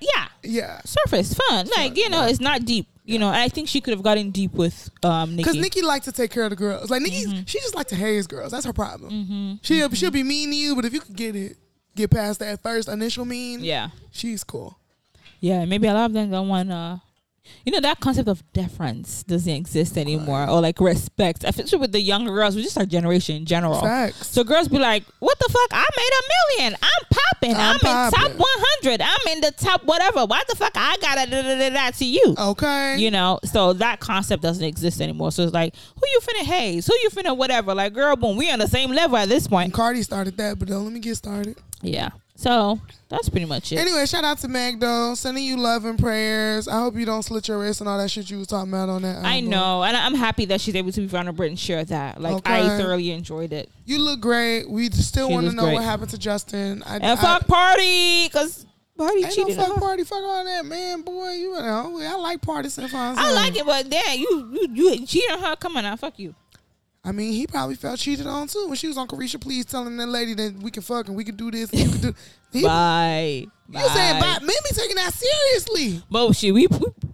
Yeah, Yeah. surface fun. Like you know, yeah. it's not deep. You know, and I think she could have gotten deep with um Because Nicki. Nicki likes to take care of the girls. Like Nicki, Mm-hmm. she just like to haze girls. That's her problem. She'll she'll be mean to you, but if you can get it, get past that first initial mean, yeah, she's cool. yeah. Maybe a lot of them don't want to. You know that concept of deference doesn't exist anymore, or like respect, especially with the younger girls, which just our generation in general. Facts. So girls be like, "What the fuck? I made a million. I'm popping. I'm I'm, in top 100. I'm in the top whatever. Why the fuck I gotta da da da da to you? Okay. You know, so that concept doesn't exist anymore. So it's like, who you finna haze? Who you finna whatever? Like, girl, boom, we on the same level at this and point. Cardi started that, but don't let me get started. Yeah. So that's pretty much it. Anyway, shout out to though, sending you love and prayers. I hope you don't slit your wrist and all that shit you was talking about on that. I know, and I'm happy that she's able to be vulnerable and share that. Like, I thoroughly enjoyed it. You look great. We still want to know great. what happened to Justin. I, And I- fuck party, cause party Ain't cheated. no fuck party, fuck all that, man. Boy, you know, I like parties and fun. I like it, but damn, you you you cheated on her. Come on now, fuck you. I mean, he probably felt cheated on too when she was on Caresha Please telling that lady that we can fuck and we can do this. And you can do. He, Bye. you saying bye? Maybe taking that seriously. But shit, we,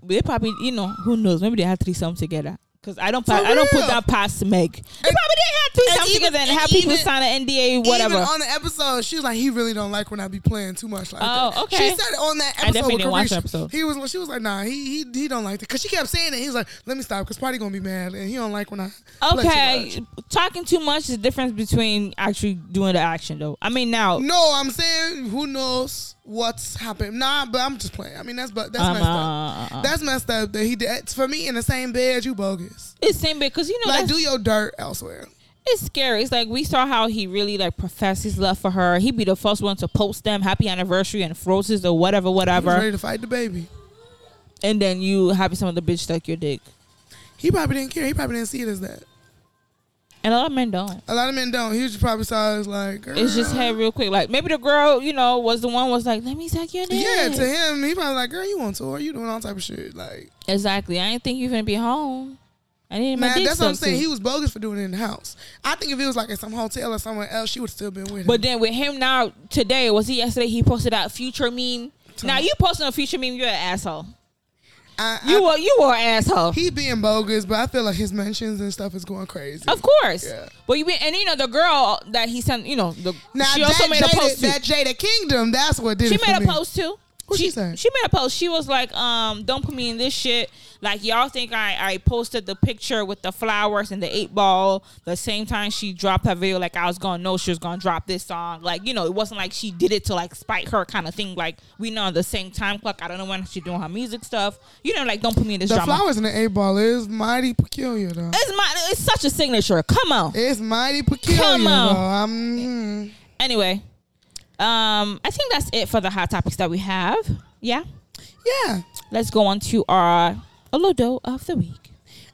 we they probably you know who knows maybe they had three threesome together. Cause I don't pa- I don't put that past Meg. They probably did have and even- together and and have people even- sign an NDA whatever. Even on the episode, she was like, he really don't like when I be playing too much like Oh, that. okay. She said it on that episode. I definitely didn't watch Caresha. the episode. He was, she was like, nah, he he he don't like it because she kept saying it. He was like, let me stop because Pardi gonna be mad and he don't like when I too Okay, much. talking too much is the difference between actually doing the action though. I mean now, No, I'm saying who knows what's happening. Nah, but I'm just playing. I mean that's but that's um, messed up. uh, That's messed up that he did for me in the same bed. You bogus. it's same bed because you know Like do your dirt elsewhere. it's scary. It's like we saw how he really like professed his love for her. He'd be the first one to post them happy anniversary and roses or whatever, whatever. ready to fight the baby. And then you having some of the bitch stuck your dick. He probably didn't care. He probably didn't see it as that. And a lot of men don't. A lot of men don't. He was just probably saw it like, girl. It's just head real quick. Like maybe the girl, you know, was the one was like, let me suck your dick. Yeah, to him, he probably like, girl, you on tour, you doing all type of shit. Like, exactly. I didn't think you gonna be home. I need my man, dick that's what I'm saying. too. He was bogus for doing it in the house. I think if it was like at some hotel or somewhere else, she would still been with him. But then with him now today, was he yesterday? He posted out future meme. Now you posting a future meme, you're an asshole. I, You I, were you were an asshole. he being bogus, but I feel like his mentions and stuff is going crazy. Of course. Yeah. But you been, and you know the girl that he sent, you know, the Now she that, also made a Jada, post too. that Jada Kingdom, that's what did She made a me. post too. What she say? She made a post. She was like, um, don't put me in this shit. Like y'all think I, I posted the picture with the flowers and the eight ball the same time she dropped her video like I was gonna know she was gonna drop this song. Like, you know, it wasn't like she did it to like spite her kind of thing. Like we know the same time clock. I don't know when she doing her music stuff. You know, like don't put me in this The drama. flowers and the eight ball is mighty peculiar though. It's my it's such a signature. Come on. It's mighty peculiar Come on. hmm. Anyway, um, I think that's it for the hot topics that we have. Yeah. yeah. Let's go on to our Olodo of the week.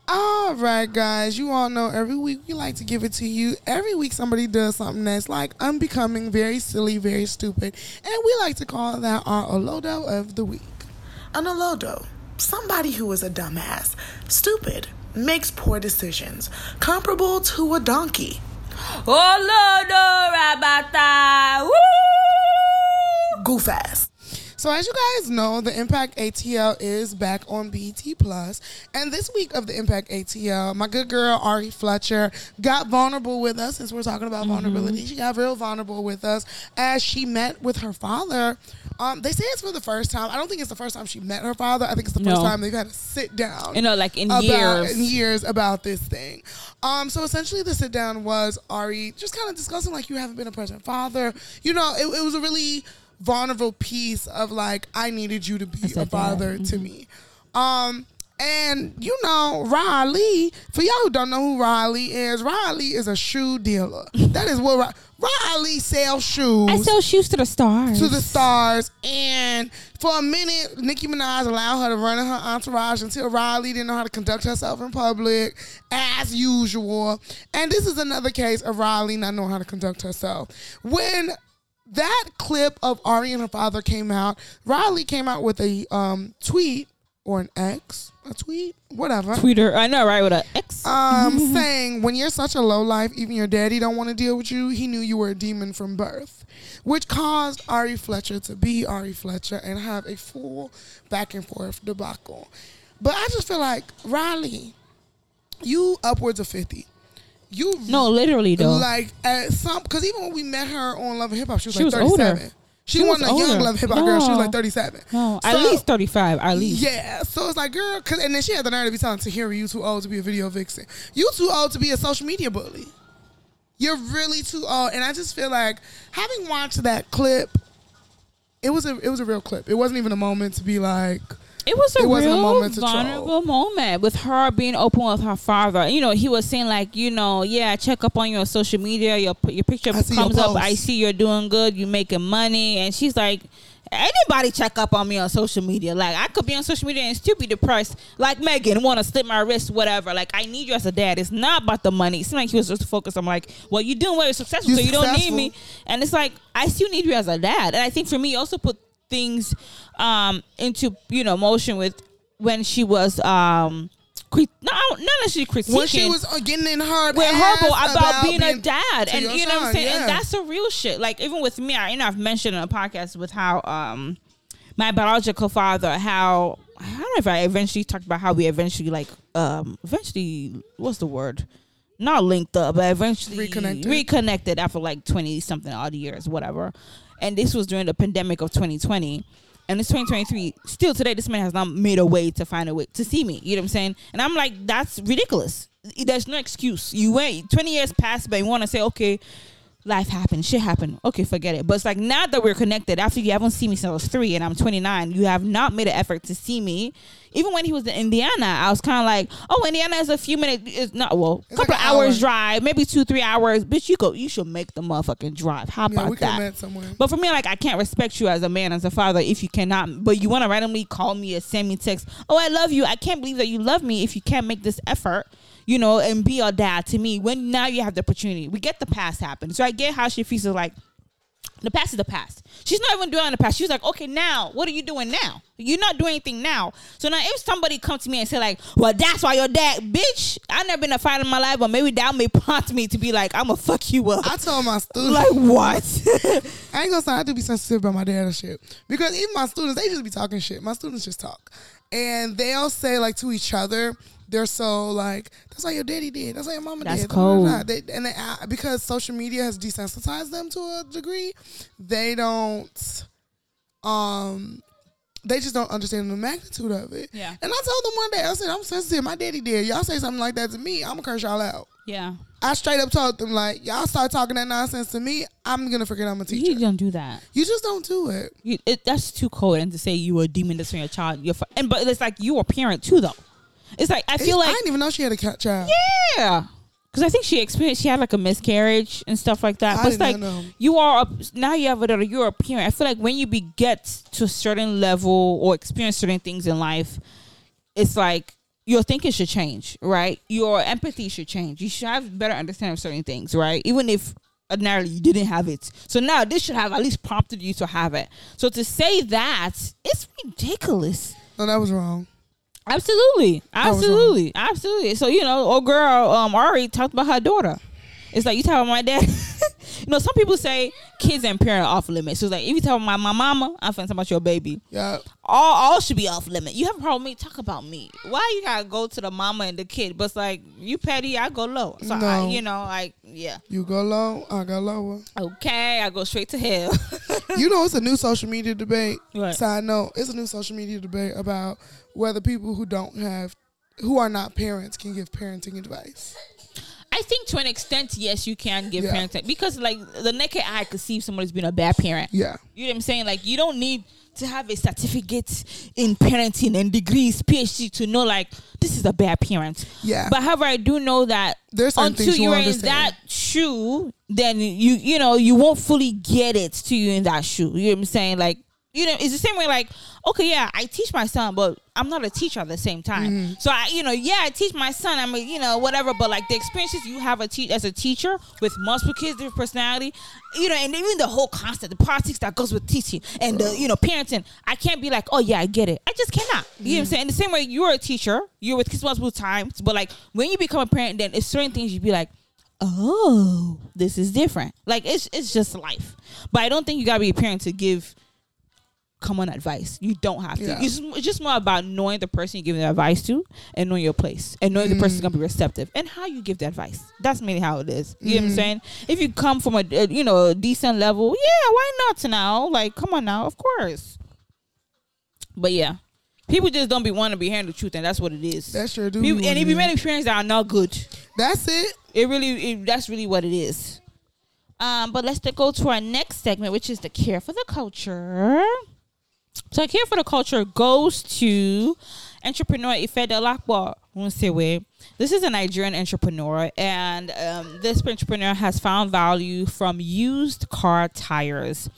All right, guys. You all know every week we like to give it to you. Every week somebody does something that's like unbecoming, very silly, very stupid, and we like to call that our Olodo of the week. An Olodo, somebody who is a dumbass, stupid, makes poor decisions, comparable to a donkey. Oh, Olodo oh, Rabata. Goof ass. So as you guys know, the Impact ATL is back on BET Plus, and this week of the Impact ATL, my good girl Ari Fletcher got vulnerable with us. Since we're talking about vulnerability, she got real vulnerable with us as she met with her father. Um, they say it's for the first time. I don't think it's the first time she met her father. I think it's the first No. time they've had to sit down You know, like in about years. in years about this thing. Um, so essentially, the sit down was Ari just kind of discussing like you haven't been a present father. You know, it, it was a really vulnerable piece of like I needed you to be a father to me. Um. And you know, Rah Ali, for y'all who don't know who Rah Ali is, Rah Ali is a shoe dealer. That is what Rah Ali sells shoes I sell shoes to the stars. to the stars. And for a minute, Nicki Minaj allowed her to run in her entourage until Rah Ali didn't know how to conduct herself in public, as usual. And this is another case of Rah Ali not knowing how to conduct herself. When that clip of Ari and her father came out, Rah Ali came out with a um, tweet or an X, a tweet, whatever Twitter. I know, right? With an X. um, saying when you're such a low life, even your daddy don't want to deal with you. He knew you were a demon from birth, which caused Ari Fletcher to be Ari Fletcher and have a full back and forth debacle. But I just feel like Rah Ali, you upwards of fifty. You no, literally though. like at some because even when we met her on Love and Hip Hop, she was She like was older. 37. She, She was wasn't a young. Love Hip Hop girl. She was like 37. no, at least thirty five. At least. yeah, so it's like, girl, cause, and then she had the nerve to be telling Tahiry, you too old to be a video vixen. You too old to be a social media bully. You're really too old. And I just feel like having watched that clip, it was a it was a real clip. It wasn't even a moment to be like, It was a It a real moment to troll. vulnerable moment with her being open with her father. You know, he was saying like, you know, yeah, I check up on your social media. Your your picture I see your comes up. I see you're doing good. You making money, and she's like. Anybody check up on me on social media? Like I could be on social media and still be depressed. Like Megan, want to slip my wrist, whatever. Like I need you as a dad. It's not about the money. It seemed like he was just focused on like, well, you're doing well, you're successful, You're so you don't need me. And it's like I still need you as a dad. And I think for me, also put things um into you know motion with when she was um crit- no not necessarily critiquing when she was uh, getting in her with ass Herbo about, being, a dad, and you know what I'm saying. yeah. And that's the real shit. Like even with me, I you know I've mentioned in a podcast with how um my biological father how I don't know if I eventually talked about how we eventually like um eventually what's the word not linked up but eventually Reconnected. reconnected after like 20 something odd years whatever and this was during the pandemic of 2020 and it's 2023 still today this man has not made a way to find a way to see me. You know what i'm saying? And i'm like that's ridiculous. There's no excuse. You wait. 20 years passed but you want to say okay life happened, shit happened. Okay, forget it. But it's like now that we're connected, after you haven't seen me since I was three and I'm 29, you have not made an effort to see me. Even when he was in Indiana, I was kind of like, oh, Indiana is a few minutes. It's not well, It's couple like of hours hour. drive, maybe two, three hours. Bitch, you go. You should make the motherfucking drive. How Yeah, about that? But for me, like I can't respect you as a man, as a father, if you cannot. But you want to randomly call me or send me text. Oh, I love you. I can't believe that you love me if you can't make this effort, you know, and be a dad to me. When now you have the opportunity, we get the past happen. So I get how she feels like the past is the past. She's not even doing the past. She's like, okay, now what are you doing now? You're not doing anything now. So now if somebody come to me and say like, well, that's why your dad, bitch, I never been a fight in my life, but maybe that may prompt me to be like, I'm gonna fuck you up. I told my students, like what? I ain't gonna say I do be sensitive about my dad and shit. Because even my students, they just be talking shit. My students just talk. And they'll say like to each other, they're so like, that's how your daddy did. That's how your mama That's did. cold. They, and they, uh, because social media has desensitized them to a degree, they don't, um, they just don't understand the magnitude of it. Yeah. And I told them one day, I said, I'm sensitive. My daddy did. Y'all say something like that to me, I'm gonna curse y'all out. yeah. I straight up told them like, y'all start talking that nonsense to me, I'm gonna forget I'm a teacher. You don't do that. You just don't do it. You, it, that's too cold. And to say you were a demon that's from your child, you're and but it's like you were a parent too, though. It's like I feel like I didn't even know she had a cat child. yeah, because I think she experienced she had like a miscarriage and stuff like that. I but it's like know. you are a, now you have a daughter. You're a parent. I feel like when you be get to a certain level or experience certain things in life, it's like your thinking should change, right? Your empathy should change. You should have better understanding of certain things, right? Even if ordinarily you didn't have it. So now this should have at least prompted you to have it. So to say that, it's ridiculous. No, that was wrong. Absolutely. Absolutely. Absolutely. So, you know, old girl, um, Ari talked about her daughter. It's like you talking about my dad. you know, some people say kids and parents are off limits. So it's like if you tell my, my mama, I'm finna talk about your baby. Yeah. All all should be off limit. You have a problem with me? Talk about me. Why you gotta go to the mama and the kid? But it's like you petty, I go low. So I, you know, like yeah. You go low, I go lower. Okay, I go straight to hell. you know, it's a new social media debate. What? Side note, it's a new social media debate about whether people who don't have, who are not parents, can give parenting advice. I think to an extent, yes, you can give Yeah. parenting because like the naked eye could see if somebody's been a bad parent. Yeah. You know what I'm saying? Like you don't need to have a certificate in parenting and degrees, PhD to know like this is a bad parent. Yeah. But however, I do know that There's until you're in that shoe, then you you know you won't fully get it to you in that shoe. You know what I'm saying? Like you know, it's the same way. Like okay, yeah, I teach my son, but I'm not a teacher at the same time. Mm-hmm. So I, you know, yeah, I teach my son. I'm a, you know, whatever. But like the experiences you have a te- as a teacher with multiple kids, different personality, you know, and even the whole concept, the politics that goes with teaching and the you know parenting. I can't be like, oh yeah, I get it. I just cannot. You know what I'm saying? In the same way, you're a teacher, you're with kids multiple times, but like when you become a parent, then it's certain things you'd be like. Oh, this is different. Like it's it's just life, but I don't think you gotta be a parent to give common advice. You don't have to. Yeah. It's, it's just more about knowing the person you're giving the advice to and knowing your place and knowing the person's mm. gonna be receptive and how you give the advice. That's mainly how it is. You know what I'm mm. saying? If you come from a, a, you know a decent level, yeah, why not now? Like, come on now, of course. But yeah, people just don't be want to be hearing the truth, and that's what it is. That's sure do. People, and it be it many is. experiences that are not good. That's it. It really, it, that's really what it is. Um, but let's go to our next segment, which is the care for the culture. So, care for the culture goes to entrepreneur Ife Delakwa Nsewe. This is a Nigerian entrepreneur, and um, this entrepreneur has found value from used car tires.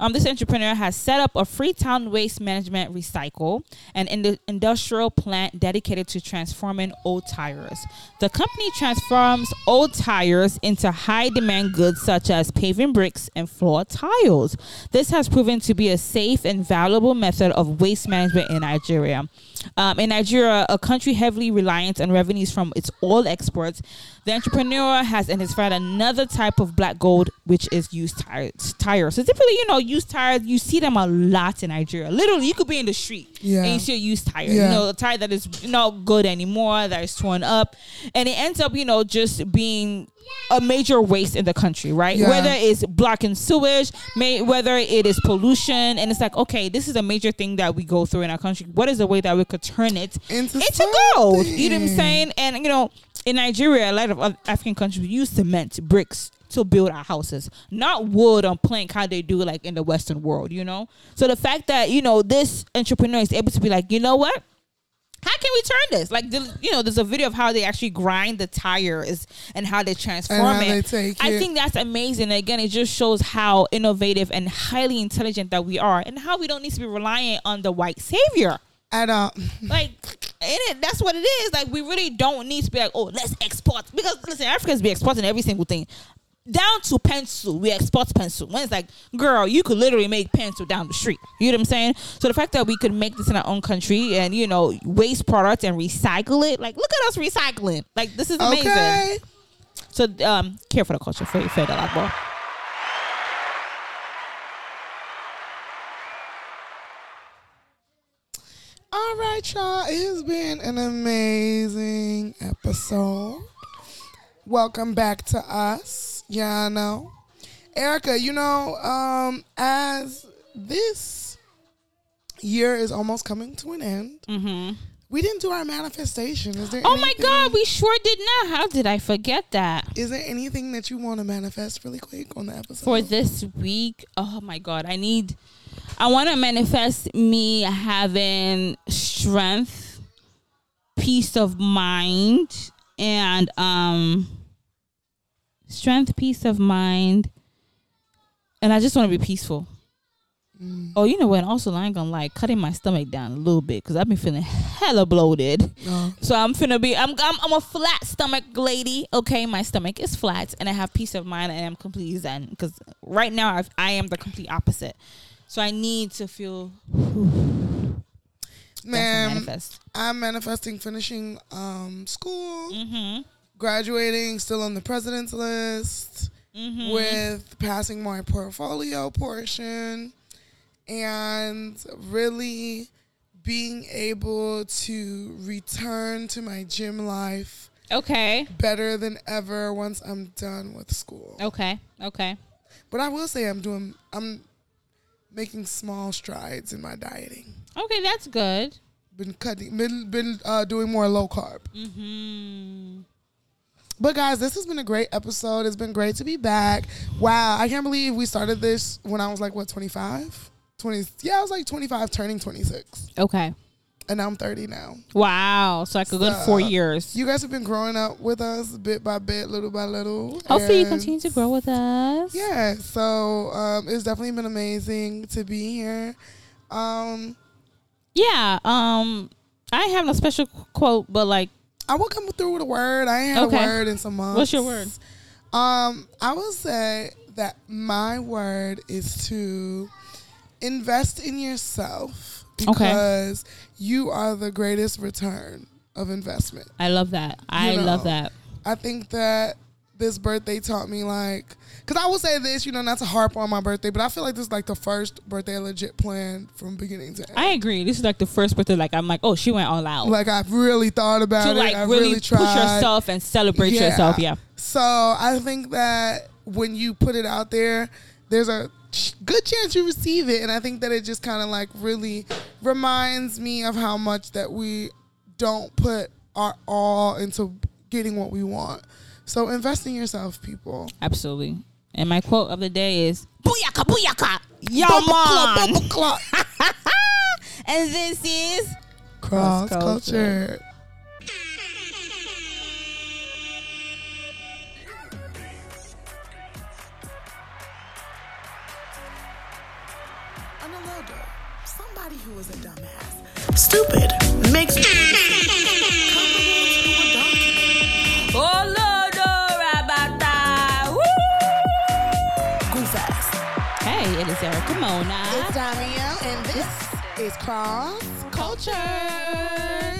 Um, this entrepreneur has set up a Freetown Waste Management Recycle, an ind- industrial plant dedicated to transforming old tires. The company transforms old tires into high demand goods such as paving bricks and floor tiles. This has proven to be a safe and valuable method of waste management in Nigeria. Um, in Nigeria, a country heavily reliant on revenues from its oil exports, the entrepreneur has identified another type of black gold, which is used tires. tires. So typically, you know, used tires, you see them a lot in Nigeria. Literally, you could be in the street Yeah. and you see a used tire. Yeah. You know, a tire that is not good anymore, that is torn up, and it ends up, you know, just being a major waste in the country, right? Yeah. Whether it's blocking sewage, may, whether it is pollution, and it's like, okay, this is a major thing that we go through in our country. What is the way that we could turn it Into into gold? You know what I'm saying? And you know, in Nigeria, a lot of other African countries use cement, bricks to build our houses, not wood on plank how they do like in the Western world. You know, so the fact that you know this entrepreneur is able to be like, you know what? How can we turn this? Like, the, you know, there's a video of how they actually grind the tires and how they transform how it. they I it. think that's amazing. Again, it just shows how innovative and highly intelligent that we are, and how we don't need to be reliant on the white savior At all. like it, that's what it is. Like we really don't need to be like oh let's export. Because listen africans be exporting every single thing. Down to pencil. We export pencil. When it's like girl you could literally make pencil down the street. You know what i'm saying? So the fact that we could make this in our own country and you know waste products and recycle it like look at us recycling. Like this is amazing. Okay. so um care for the culture. For for that bro All right, y'all. It has been an amazing episode. Welcome back to us. Yeah, I know. Erica, you know, um, as this year is almost coming to an end, mm-hmm. we didn't do our manifestation. Is there oh my god we sure did not how did i forget that Is there anything that you want to manifest really quick on the episode? for this week oh my god i need i want to manifest me having strength peace of mind and um strength peace of mind and i just want to be peaceful oh you know what also i ain't gonna like cutting my stomach down a little bit because i've been feeling hella bloated No. so I'm finna be I'm, I'm I'm a flat stomach lady. Okay, my stomach is flat, and I have peace of mind, and I'm completely zen. Because right now I've, I am the complete opposite. So I need to feel Man, manifest. I'm manifesting finishing um, school, Mm-hmm. graduating, still on the president's list. Mhm. with passing my portfolio portion and really being able to return to my gym life Okay. better than ever once I'm done with school. Okay. Okay. But I will say I'm doing I'm making small strides in my dieting. Okay, that's good. Been cutting been been uh, doing more low carb. Mm-hmm. But guys, this has been a great episode. It's been great to be back. Wow, I can't believe we started this when I was like what 25? 20 Yeah, I was like 25 turning 26. Okay. And I'm 30 now. Wow. So like a good four years. You guys have been growing up with us bit by bit, little by little. Hopefully you continue to grow with us. Yeah, so um, it's definitely been amazing to be here. Um, Yeah. Um, I have no special quote, but like, I will come through with a word. I ain't had Okay. a word in some months. What's your word? Um, I will say that my word is to invest in yourself Okay. because you are the greatest return of investment. I love that. I love know. that. I think that this birthday taught me like because I will say this, you know, not to harp on my birthday, but I feel like this is like the first birthday I legit planned from beginning to end. I agree. This is like the first birthday. Like I'm like, oh, she went all out. like I've really thought about to it. like I really, really, tried. push yourself and celebrate Yeah. yourself. Yeah. So I think that when you put it out there, there's a good chance you receive it, and I think that it just kind of like really reminds me of how much that we don't put our all into getting what we want. So invest in yourself, people. Absolutely. And my quote of the day is Booyaka Booyaka. Yo Bumble club, man. club. and this is Cross Cross-culture. culture. Goof ass. Hey, it is Erica Mona. It's Danielle, and this is Cross Culture.